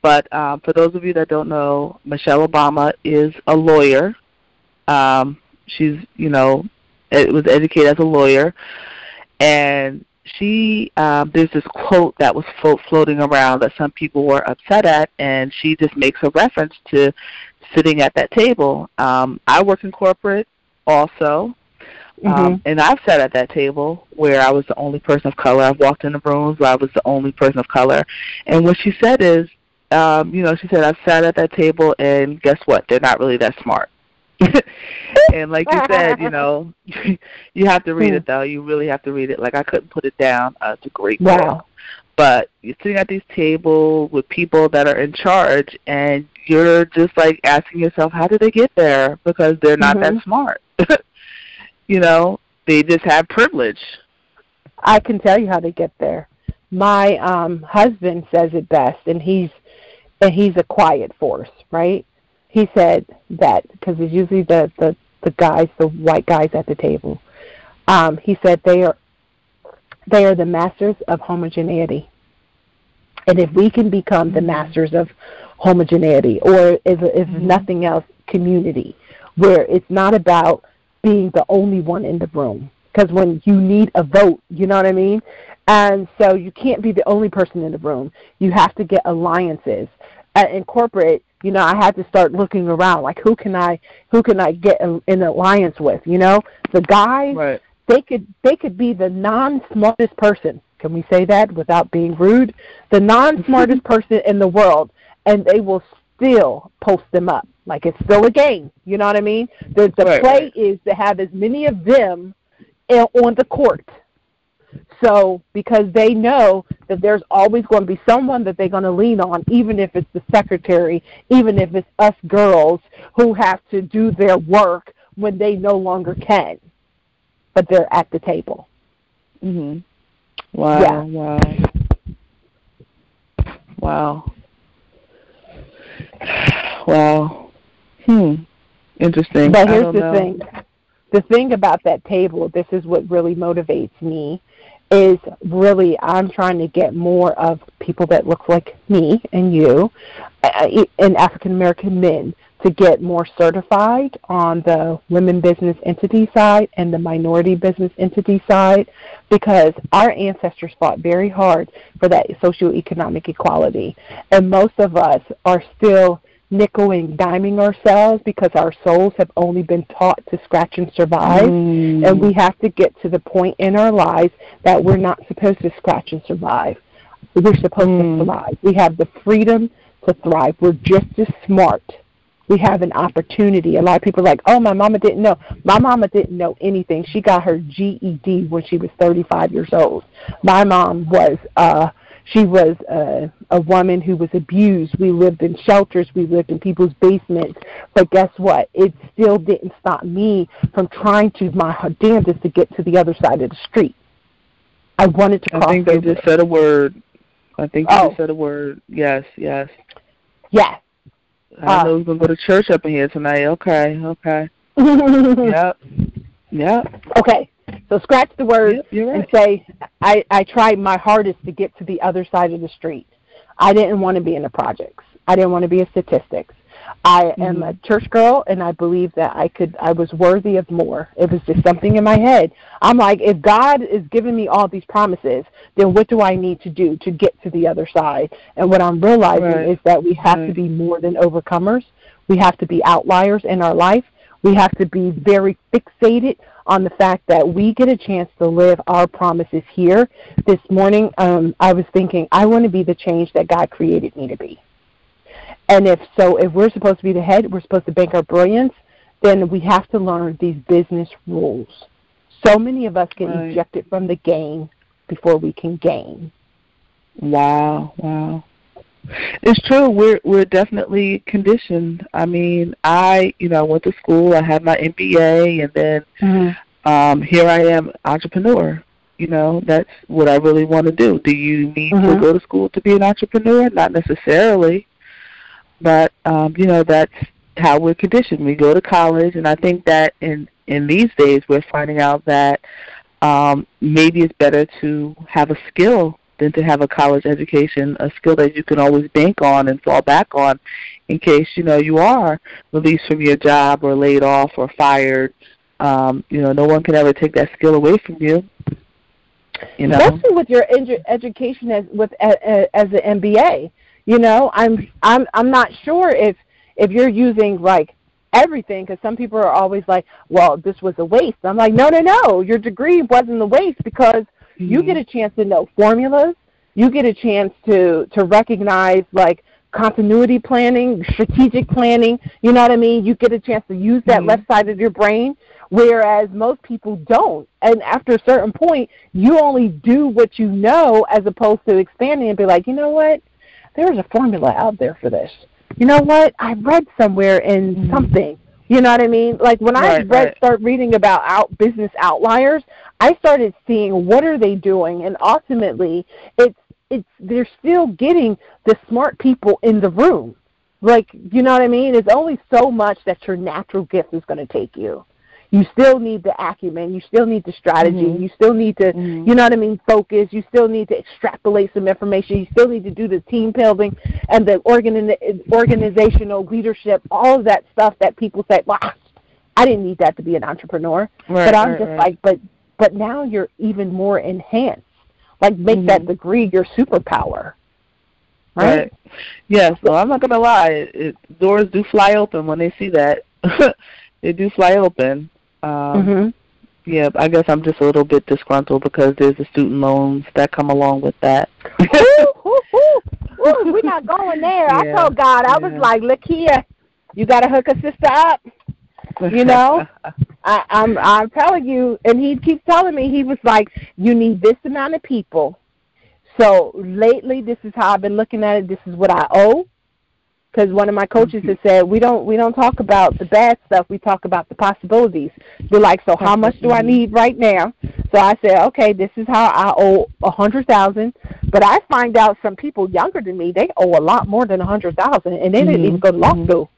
But um, for those of you that don't know, Michelle Obama is a lawyer. Um, she's, you know, it was educated as a lawyer, and she um, there's this quote that was flo- floating around that some people were upset at, and she just makes a reference to sitting at that table. Um, I work in corporate also, um, and I've sat at that table where I was the only person of color. I've walked in the rooms where I was the only person of color. And what she said is, um, you know, she said, I've sat at that table and guess what? They're not really that smart. And like you said, you know, you have to read it though. You really have to read it. Like I couldn't put it down. Uh, it's a great book. Wow. But you're sitting at these tables with people that are in charge and you're just like asking yourself, how did they get there? Because they're not Mhm. that smart. you know, they just have privilege. I can tell you how they get there. My um husband says it best, and he's and he's a quiet force, right? He said that because it's usually the the the guys, the white guys at the table. Um, he said they are they are the masters of homogeneity, and if we can become the masters of homogeneity, or if if Mhm. nothing else, community, where it's not about being the only one in the room, because when you need a vote, you know what I mean? And so you can't be the only person in the room. You have to get alliances. Uh, in corporate, you know, I had to start looking around, like who can I, who can I get an, an alliance with? You know, the guys, Right. they could, they could be the non-smartest person. Can we say that without being rude? The non-smartest person in the world, and they will still post them up. Like it's still a game. You know what I mean? The the Right, play right. is to have as many of them uh, on the court. So because they know that there's always going to be someone that they're going to lean on, even if it's the secretary, even if it's us girls who have to do their work when they no longer can, but they're at the table. Mhm. Wow. Yeah. Wow. Wow. Wow. Hmm. Interesting. But here's the know. thing. The thing about that table, this is what really motivates me, is really I'm trying to get more of people that look like me and you uh, and African American men to get more certified on the women business entity side and the minority business entity side because our ancestors fought very hard for that socioeconomic equality. And most of us are still nickel and diming ourselves because our souls have only been taught to scratch and survive. Mm. And we have to get to the point in our lives that we're not supposed to scratch and survive. We're supposed mm. to thrive. We have the freedom to thrive. We're just as smart we have an opportunity. A lot of people are like, oh, my mama didn't know. My mama didn't know anything. She got her GED when she was 35 years old. My mom was, uh, she was uh, a woman who was abused. We lived in shelters. We lived in people's basements. But guess what? It still didn't stop me from trying to my damnedest to get to the other side of the street. I wanted to I think you just said a word. I think you oh. just said a word. Yes, yes. Yes, I uh, know we're gonna go to church up in here tonight. Okay, okay. yep. Yep. Okay. So scratch the word yep, right. and say, I, I tried my hardest to get to the other side of the street. I didn't want to be in the projects. I didn't want to be a statistics. I mm-hmm. am a church girl, and I believe that I could, I was worthy of more. It was just something in my head. I'm like, if God is giving me all these promises, then what do I need to do to get to the other side? And what I'm realizing right. is that we have right. to be more than overcomers. We have to be outliers in our life. We have to be very fixated on the fact that we get a chance to live our promises here. This morning, um, I was thinking, I want to be the change that God created me to be. And if so, if we're supposed to be the head, we're supposed to bank our brilliance, then we have to learn these business rules. So many of us get right. ejected from the game before we can gain. Wow, wow. It's true. We're we're definitely conditioned. I mean, I you know I went to school. I had my MBA, and then mm-hmm. um, here I am, entrepreneur. You know, that's what I really want to do. Do you need mm-hmm. to go to school to be an entrepreneur? Not necessarily. But um, you know, that's how we're conditioned. We go to college, and I think that in in these days we're finding out that um, maybe it's better to have a skill than to have a college education, a skill that you can always bank on and fall back on in case you know you are released from your job or laid off or fired. Um, you know, no one can ever take that skill away from you. You know, especially with your edu- education as with as, as an MBA. You know, I'm I'm I'm not sure if if you're using like everything because some people are always like, well, this was a waste. I'm like, no, no, no. Your degree wasn't a waste because mm-hmm. you get a chance to know formulas. You get a chance to to recognize like continuity planning, strategic planning. You know what I mean? You get a chance to use that mm-hmm. left side of your brain, whereas most people don't. And after a certain point, you only do what you know as opposed to expanding and be like, you know what? there's a formula out there for this. You know what? I read somewhere in mm-hmm. something. You know what I mean? Like when right, I read right. start reading about out business outliers, I started seeing what are they doing and ultimately it's it's they're still getting the smart people in the room. Like, you know what I mean? It's only so much that your natural gift is going to take you you still need the acumen, you still need the strategy, mm-hmm. you still need to, mm-hmm. you know what I mean, focus, you still need to extrapolate some information, you still need to do the team building and the organi- organizational leadership, all of that stuff that people say, well, I didn't need that to be an entrepreneur. Right, but I'm right, just right. like, but but now you're even more enhanced. Like make mm-hmm. that degree your superpower. Right? right. Yes. Well, I'm not gonna lie. It, it, doors do fly open when they see that. they do fly open. Um, mm-hmm. Yeah, I guess I'm just a little bit disgruntled because there's the student loans that come along with that. ooh, ooh, ooh, ooh, we're not going there. Yeah, I told God, I yeah. was like, look here, you got to hook a sister up. You know, I, I'm I'm telling you, and he keeps telling me he was like, you need this amount of people. So lately, this is how I've been looking at it. This is what I owe. Because one of my coaches mm-hmm. has said we don't we don't talk about the bad stuff. We talk about the possibilities. They're like so how much do i mm-hmm. need right now? So i said okay this is how i owe a hundred thousand. But i find out some people younger than me they owe a lot more than a hundred thousand and they didn't even go to law mm-hmm. school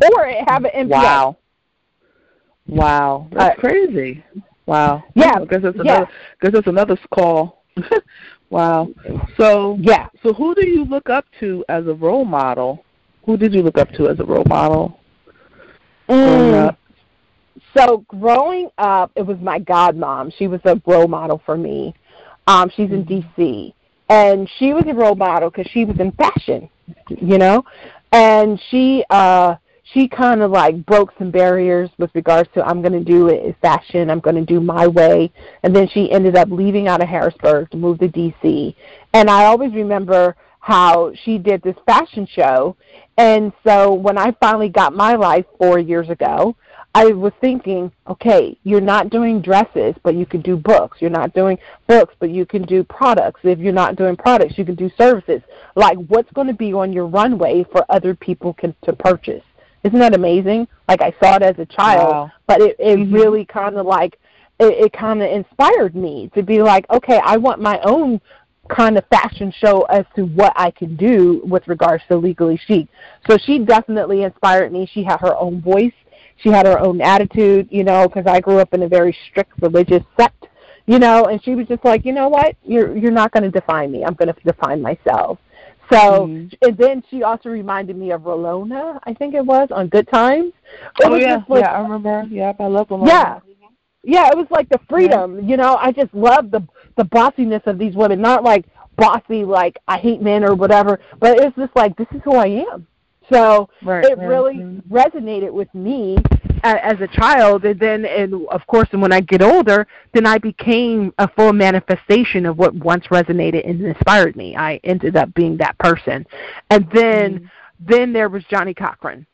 mm-hmm. or have an mba wow wow that's uh, crazy Wow. Yeah. I that's yeah. another. Guess that's another call. wow. So Yeah. So who do you look up to as a role model? Who did you look up to as a role model? Mm. So growing up, it was my godmom. She was a role model for me. Um, she's in D.C. and she was a role model because she was in fashion, you know, and she uh she kind of like broke some barriers with regards to I'm going to do it as fashion. I'm going to do my way, and then she ended up leaving out of Harrisburg to move to D.C. And I always remember how she did this fashion show, and so when I finally got my life four years ago, I was thinking, okay, you're not doing dresses, but you can do books. You're not doing books, but you can do products. If you're not doing products, you can do services. Like, what's going to be on your runway for other people can, to purchase? Isn't that amazing? Like, I saw it as a child, Wow. but it, it Mhm. really kind of like, it, it kind of inspired me to be like, okay, I want my own kind of fashion show as to what I can do with regards to legally chic. So she definitely inspired me. She had her own voice. She had her own attitude, you know, because I grew up in a very strict religious sect, you know, and she was just like, you know what, you're you're not going to define me. I'm going to define myself. So, Mhm. and then she also reminded me of Rolona, I think it was on Good Times. It Oh yeah, like- yeah, I remember. Yep, I love them. yeah. Yeah, it was like the freedom. You know, I just love the the bossiness of these women. Not like bossy, like I hate men or whatever, but it's just like this is who I am. So Right. it right. really Mhm. resonated with me as a child, and then, and of course, and when I get older, then I became a full manifestation of what once resonated and inspired me. I ended up being that person, and then Mhm. then there was Johnnie Cochran.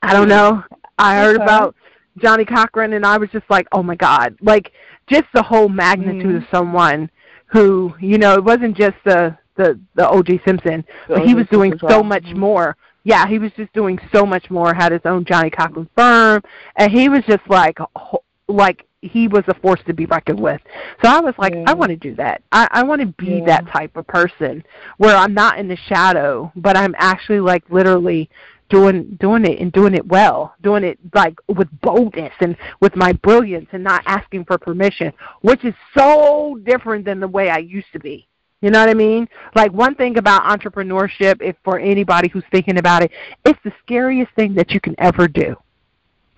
I don't know. I heard Okay. about Johnnie Cochran, and I was just like, oh my god, like just the whole magnitude Mhm. of someone who, you know, it wasn't just the the the O.J. Simpson, The but he was doing so much more. Yeah, he was just doing so much more. Had his own Johnnie Cochran firm, and he was just like, ho- like he was a force to be reckoned with. So I was like, Yeah. I want to do that. I, I want to be Yeah. that type of person where I'm not in the shadow, but I'm actually like literally doing doing it and doing it well, doing it like with boldness and with my brilliance and not asking for permission, which is so different than the way I used to be. You know what I mean? Like one thing about entrepreneurship, if for anybody who's thinking about it, it's the scariest thing that you can ever do.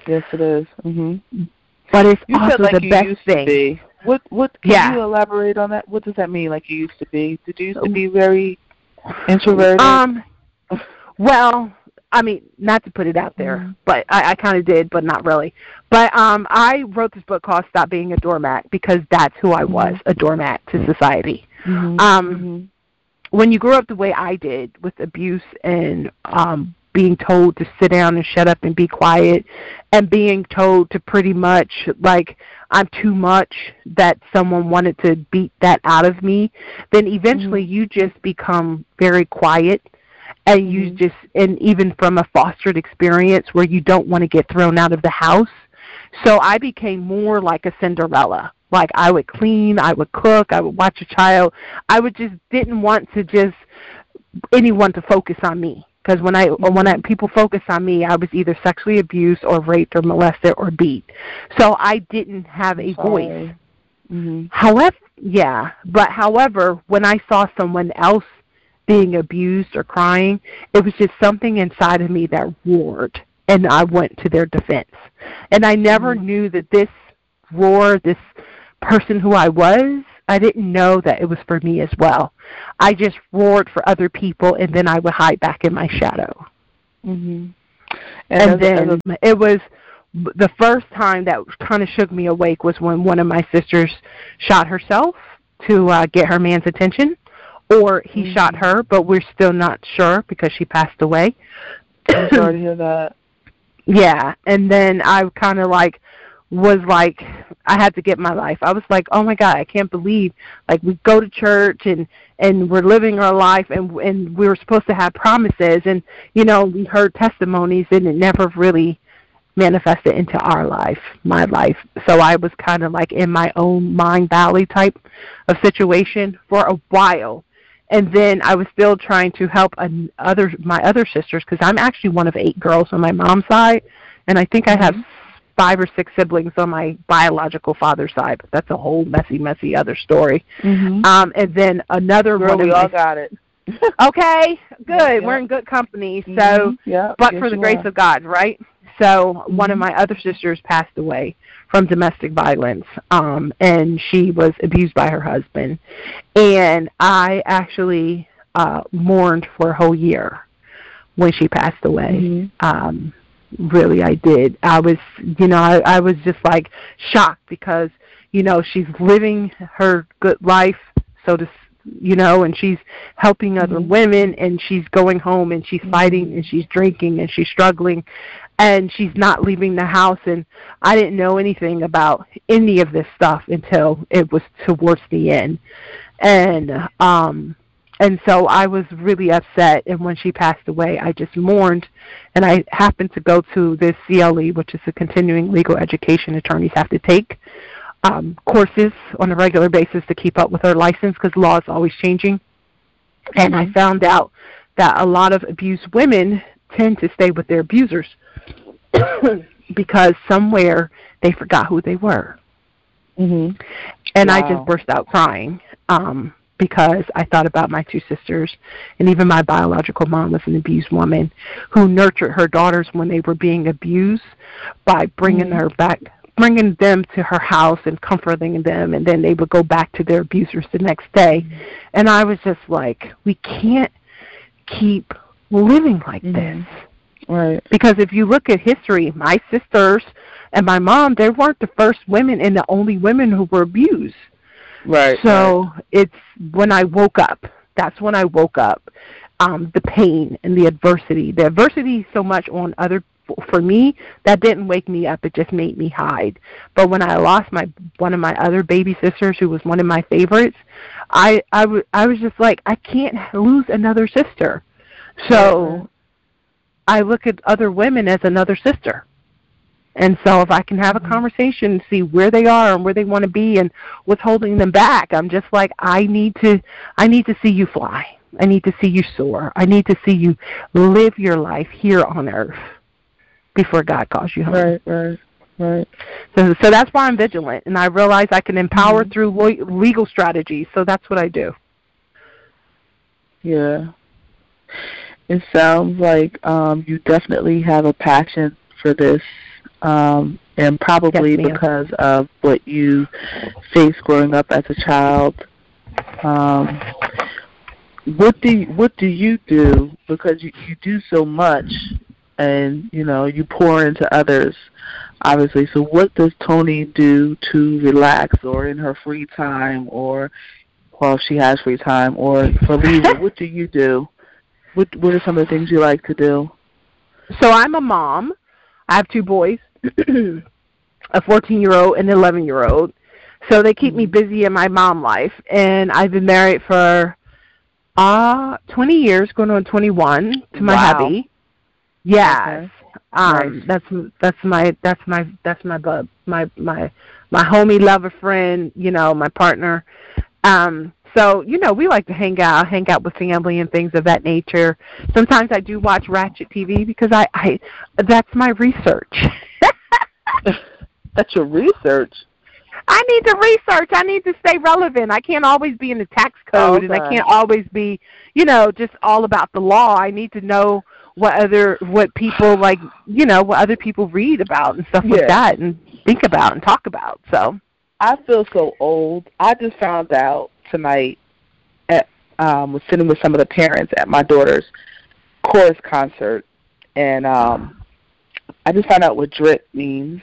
Yes, it is. Mhm. But it's You also like the best thing. What? What? Can Yeah. you elaborate on that? What does that mean? Like you used to be? Did you used to be very introverted? Um, well, I mean, not to put it out there, Mhm. but I, I kind of did, but not really. But um, I wrote this book called "Stop Being a Doormat" because that's who I was, a doormat to society. Mhm. Um, Mhm. when you grew up the way I did, with abuse and um, being told to sit down and shut up and be quiet, and being told to pretty much like I'm too much, that someone wanted to beat that out of me, then eventually you just become very quiet and you Mhm. just and even from a fostered experience where you don't want to get thrown out of the house so i became more like a cinderella like i would clean i would cook i would watch a child i would just didn't want to just anyone to focus on me because when i when I, people focus on me i was either sexually abused or raped or molested or beat so i didn't have a voice Sorry. Mhm. However, yeah, but however, when I saw someone else being abused or crying, it was just something inside of me that roared, and I went to their defense. And I never Mhm. knew that this roar, this person who I was, I didn't know that it was for me as well. I just roared for other people, and then I would hide back in my shadow Mhm. and, as a- then a- it was the first time that kind of shook me awake was when one of my sisters shot herself to uh, get her man's attention, or he Mhm. shot her, but we're still not sure because she passed away. I'm sorry to hear that. yeah, and then I kind of like was like I had to get my life. I was like, "Oh my god, I can't believe like we go to church and and we're living our life and and we were supposed to have promises and you know, we heard testimonies and it never really manifested into our life, my life. So I was kind of like in my own mind valley type of situation for a while. And then I was still trying to help an other my other sisters because I'm actually one of eight girls on my mom's side, and I think I have mm-hmm. Five or six siblings on my biological father's side, but that's a whole messy, messy other story. Mm-hmm. Um, and then another Girl, one. we of all my, got it. okay, good. Yeah, We're in good company. So, Mhm. yeah, but for the grace are. of God, right? So one of Mhm. my other sisters passed away from domestic violence, um, and she was abused by her husband. And I actually uh, mourned for a whole year when she passed away. Mhm. Um, really, I did. I was, you know, I, I was just like shocked because, you know, she's living her good life, so to, you know, and she's helping other Mhm. women, and she's going home and she's fighting and she's drinking and she's struggling, and she's not leaving the house. And I didn't know anything about any of this stuff until it was towards the end, and um and so I was really upset. And when she passed away, I just mourned. And I happened to go to this CLE, which is a continuing legal education attorneys have to take um, courses on a regular basis to keep up with their license because law is always changing. And I found out that a lot of abused women tend to stay with their abusers because somewhere they forgot who they were Mhm. and I just burst out crying um, because I thought about my two sisters, and even my biological mom was an abused woman who nurtured her daughters when they were being abused by bringing Mhm. her back, bringing them to her house and comforting them, and then they would go back to their abusers the next day. And I was just like, we can't keep living like Mhm. this. Right. Because if you look at history, my sisters and my mom, they weren't the first women and the only women who were abused. Right. So it's when I woke up. That's when I woke up. Um, the pain and the adversity. The adversity so much on other for me that didn't wake me up. It just made me hide. But when I lost my one of my other baby sisters, who was one of my favorites, I I, w- I was just like I can't lose another sister. So I look at other women as another sister. And so if I can have a conversation and see where they are and where they want to be and what's holding them back, I'm just like I need to I need to see you fly. I need to see you soar. I need to see you live your life here on earth before God calls you home. Right. Right. Right. So, so that's why I'm vigilant, and I realize I can empower Mhm. through lo- legal strategies. So that's what I do. Yeah. It sounds like um, you definitely have a passion for this, um, and probably Yes, because of what you faced growing up as a child. Um, what do you, what do you do because you, you do so much, and you know you pour into others, obviously. So what does Tony do to relax, or in her free time, or well, if she has free time, or for leisure? what do you do? What What are some of the things you like to do? So I'm a mom. I have two boys, a 14 year old and an 11 year old. So they keep me busy in my mom life, and I've been married for uh 20 years, going on 21 to my Wow. hubby. Yes. Okay. Um, Nice. that's that's my that's my that's my bub my my my homie lover friend you know my partner um so you know we like to hang out hang out with family and things of that nature. Sometimes i do watch ratchet tv because i i that's my research. That's your research. i need to research. I need to stay relevant. I can't always be in the tax code and i can't always be you know just all about the law. I need to know what other what people like you know what other people read about and stuff Yeah. like that and think about and talk about so. I feel so old. I just found out tonight. At, um, was sitting with some of the parents at my daughter's chorus concert, and um, I just found out what drip means.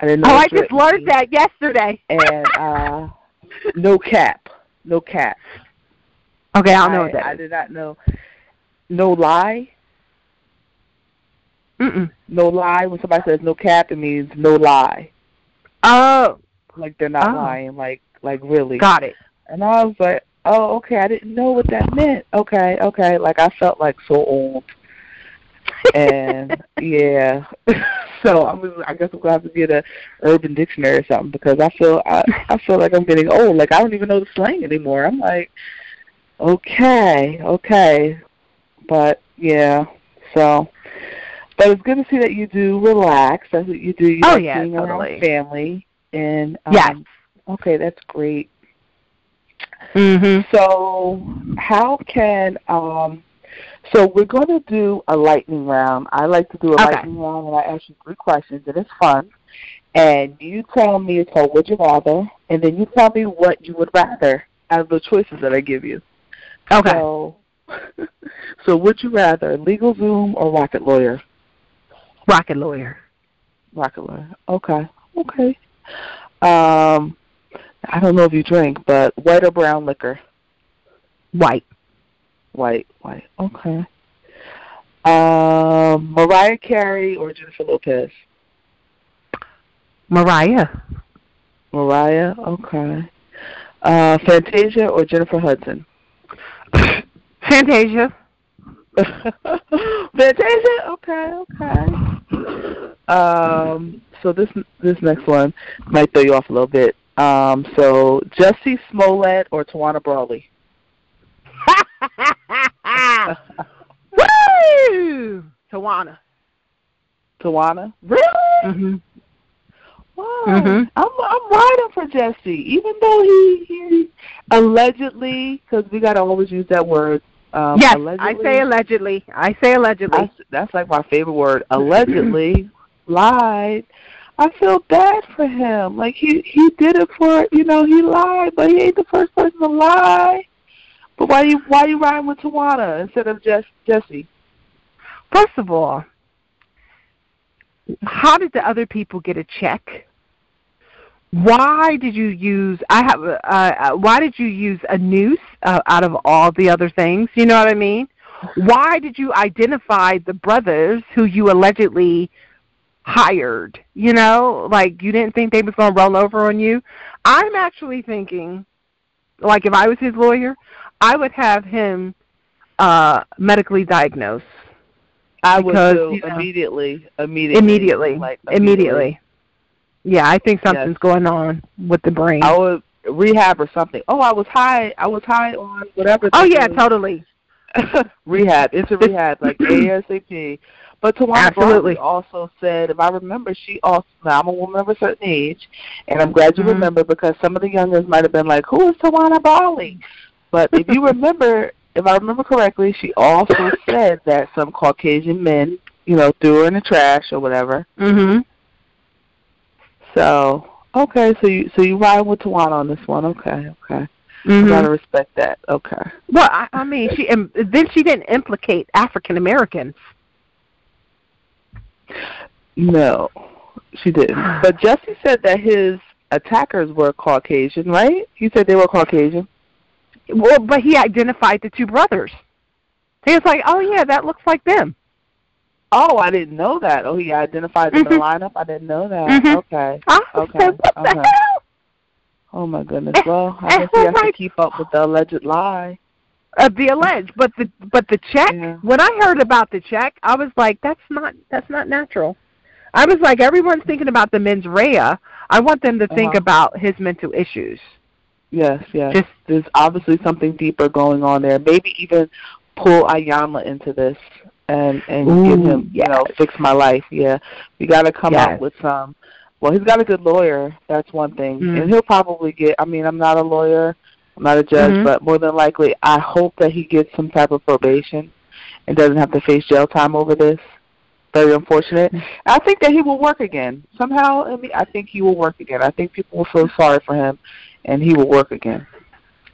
I didn't know. oh i just learned means. that yesterday And uh, no cap, no cap. okay i don't know I, what that I is did not know. No lie, Mm-mm. no lie. When somebody says no cap, it means no lie. oh Like they're not Oh. lying. Like like really. got it And I was like, oh, okay, I didn't know what that meant. Okay, okay. Like I felt like so old. and yeah, so I was. I guess I'm gonna have to get a Urban Dictionary or something because I feel I I feel like I'm getting old. Like I don't even know the slang anymore. I'm like, okay, okay, but yeah. So, But it's good to see that you do relax. That's what you do. You oh like yeah, being totally. around family. And um, yes. Okay, that's great. Mhm. So, how can um so we're going to do a lightning round. I like to do a Okay. lightning round and I ask you three questions and it's fun. And you tell me it's called Would You Rather and then you tell me what you would rather out of the choices that I give you. Okay. So, so would you rather LegalZoom or Rocket Lawyer? Rocket lawyer. Rocket Lawyer. Okay. Okay. Um I don't know if you drink, but white or brown liquor? White. White, white. Okay. Um, Mariah Carey or Jennifer Lopez? Mariah. Mariah. Okay. Uh, Fantasia or Jennifer Hudson? Fantasia. Fantasia. Okay. Okay. Um, so this this next one might throw you off a little bit. Um, so Jussie Smollett or Tawana Brawley? Woo! Tawana. Tawana. Really? Mhm. Wow. Mhm. I'm I'm riding for Jesse, even though he he allegedly, because we gotta always use that word. Um, yes, allegedly, I say allegedly. I say allegedly. I- that's like my favorite word. Allegedly lied. I feel bad for him. Like he he did it for you know he lied, but he ain't the first person to lie. But why you why you riding with Tawana instead of just Jussie? First of all, how did the other people get a check? Why did you use? I have. Uh, uh, why did you use a noose uh, out of all the other things? You know what I mean? Why did you identify the brothers who you allegedly hired? You know, like you didn't think they was going to roll over on you. I'm actually thinking, like if I was his lawyer, I would have him uh medically diagnosed I would Because, do you know, immediately, immediately, immediately. like immediately. Yeah, I think something's Yes. going on with the brain. I would rehab or something. Oh, I was high. I was high on whatever. oh yeah, do. totally. rehab, into rehab, like ASAP. But Tawana Absolutely. Also said, if I remember, she also, now I'm a woman of a certain age, and I'm glad you Mhm. remember because some of the youngers might have been like, who is Tawana Brawley? But if you remember, if I remember correctly, she also said that some Caucasian men, you know, threw her in the trash or whatever. Mhm. So, okay, so you so you ride with Tawana on this one. Okay, okay. Mhm. Gotta respect that. Okay. Well, I, I mean, she and then she didn't implicate African Americans. No, she didn't. But Jussie said that his attackers were Caucasian, right? He said they were Caucasian. Well, but he identified the two brothers. He was like, "Oh yeah, that looks like them." Oh, I didn't know that. Oh, he identified them in the Mhm. lineup. I didn't know that. Mhm. Okay. I Okay, said, "What the hell?" Oh my goodness. Eh, Well, I eh, guess he has to keep up with the alleged lie. Uh, the alleged, but the but the check. Yeah. When I heard about the check, I was like, "That's not that's not natural." I was like, "Everyone's thinking about the mens rea. I want them to think Uh-huh. about his mental issues." Yes, yes. Just There's obviously something deeper going on there. Maybe even pull Iyanla into this and and give Ooh, him, you know, fix my life. Yeah, we got to come Yes. up with some. Well, he's got a good lawyer. That's one thing, Mm. and he'll probably get. I mean, I'm not a lawyer, I'm not a judge, Mhm. but more than likely, I hope that he gets some type of probation and doesn't have to face jail time over this. Very unfortunate. I think that he will work again somehow. I mean, I think he will work again. I think people will feel sorry for him, and he will work again.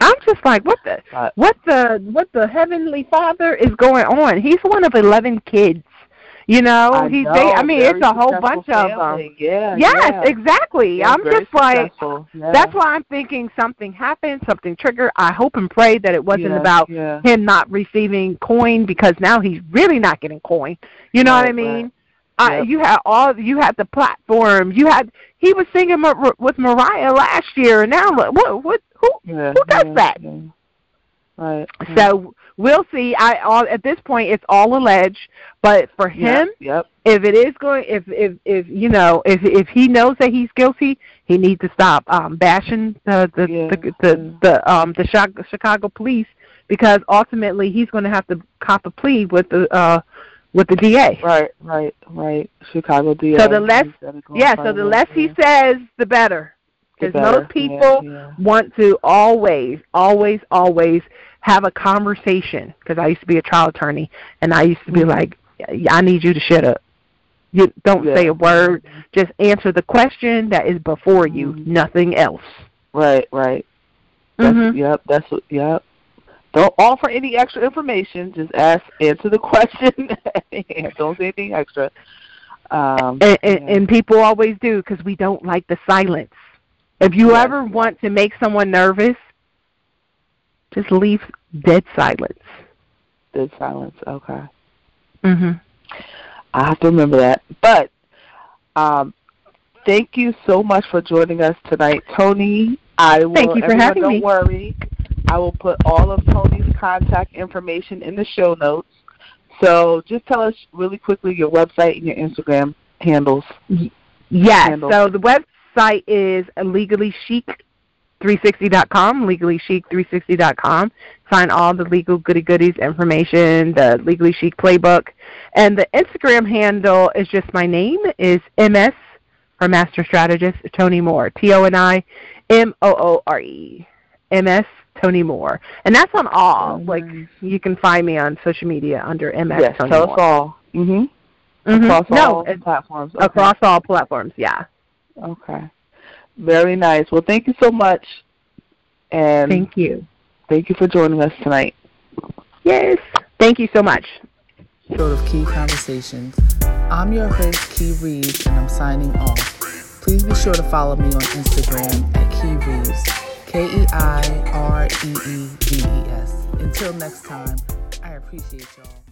I'm just like, what the what the what the heavenly Father is going on? He's one of eleven kids. You know, I he's know, they, I mean, very it's a whole successful bunch of them. Yeah. Yes, yeah. exactly. I'm just like. Yeah. that's why I'm thinking something happened, something triggered. I hope and pray that it wasn't Yeah, about him not receiving coin because now he's really not getting coin. You know what I mean? right. I, Yep. you had all you had the platform. You had he was singing with Mariah last year, and now look, what what who who does that? Right. So we'll see. I all at this point it's all alleged, but for him, Yep. if it is going, if if if you know, if if he knows that he's guilty, he needs to stop um bashing the the Yeah, the, the, the um the Chicago, Chicago police because ultimately he's going to have to cop a plea with the uh with the DA. Right, right, right. Chicago DA. So the less, yeah, so the less he says, the better. Because most people yeah, yeah. want to always, always, always have a conversation. Because I used to be a trial attorney, and I used to be Mhm. like, "I need you to shut up. You don't Yeah. say a word. Just answer the question that is before you. Mhm. Nothing else." Right, right. That's, Mhm. Yep, that's what. Yep. Don't offer any extra information. Just ask, answer the question. don't say anything extra. Um, and, and, and people always do because we don't like the silence. If you ever want to make someone nervous, just leave dead silence. Dead silence. Okay. Mhm. I have to remember that. But um, thank you so much for joining us tonight, Toni. I will. Thank you for everyone, having don't me. worry. I will put all of Toni's contact information in the show notes. So just tell us really quickly your website and your Instagram handles. Yes. handle. So the website is legallychic360.com, legallychic360.com. Find all the legal goody goodies information, the Legally Chic playbook, and the Instagram handle is just my name is MS for Master Strategist Toni Moore, T O N I M O O R E, MS Toni Moore, and that's on all. Like you can find me on social media under MS yes, Toni tell Moore. us all. Mhm. Mhm. Across no, all platforms. Okay. across all platforms. Yeah. Okay. Very nice. Well, thank you so much. And Thank you. thank you for joining us tonight. Yes. Thank you so much. episode of Key Conversations. I'm your host, Kei Reeves, and I'm signing off. Please be sure to follow me on Instagram at Kei Reeves, K E I R E E V E S. Until next time, I appreciate y'all.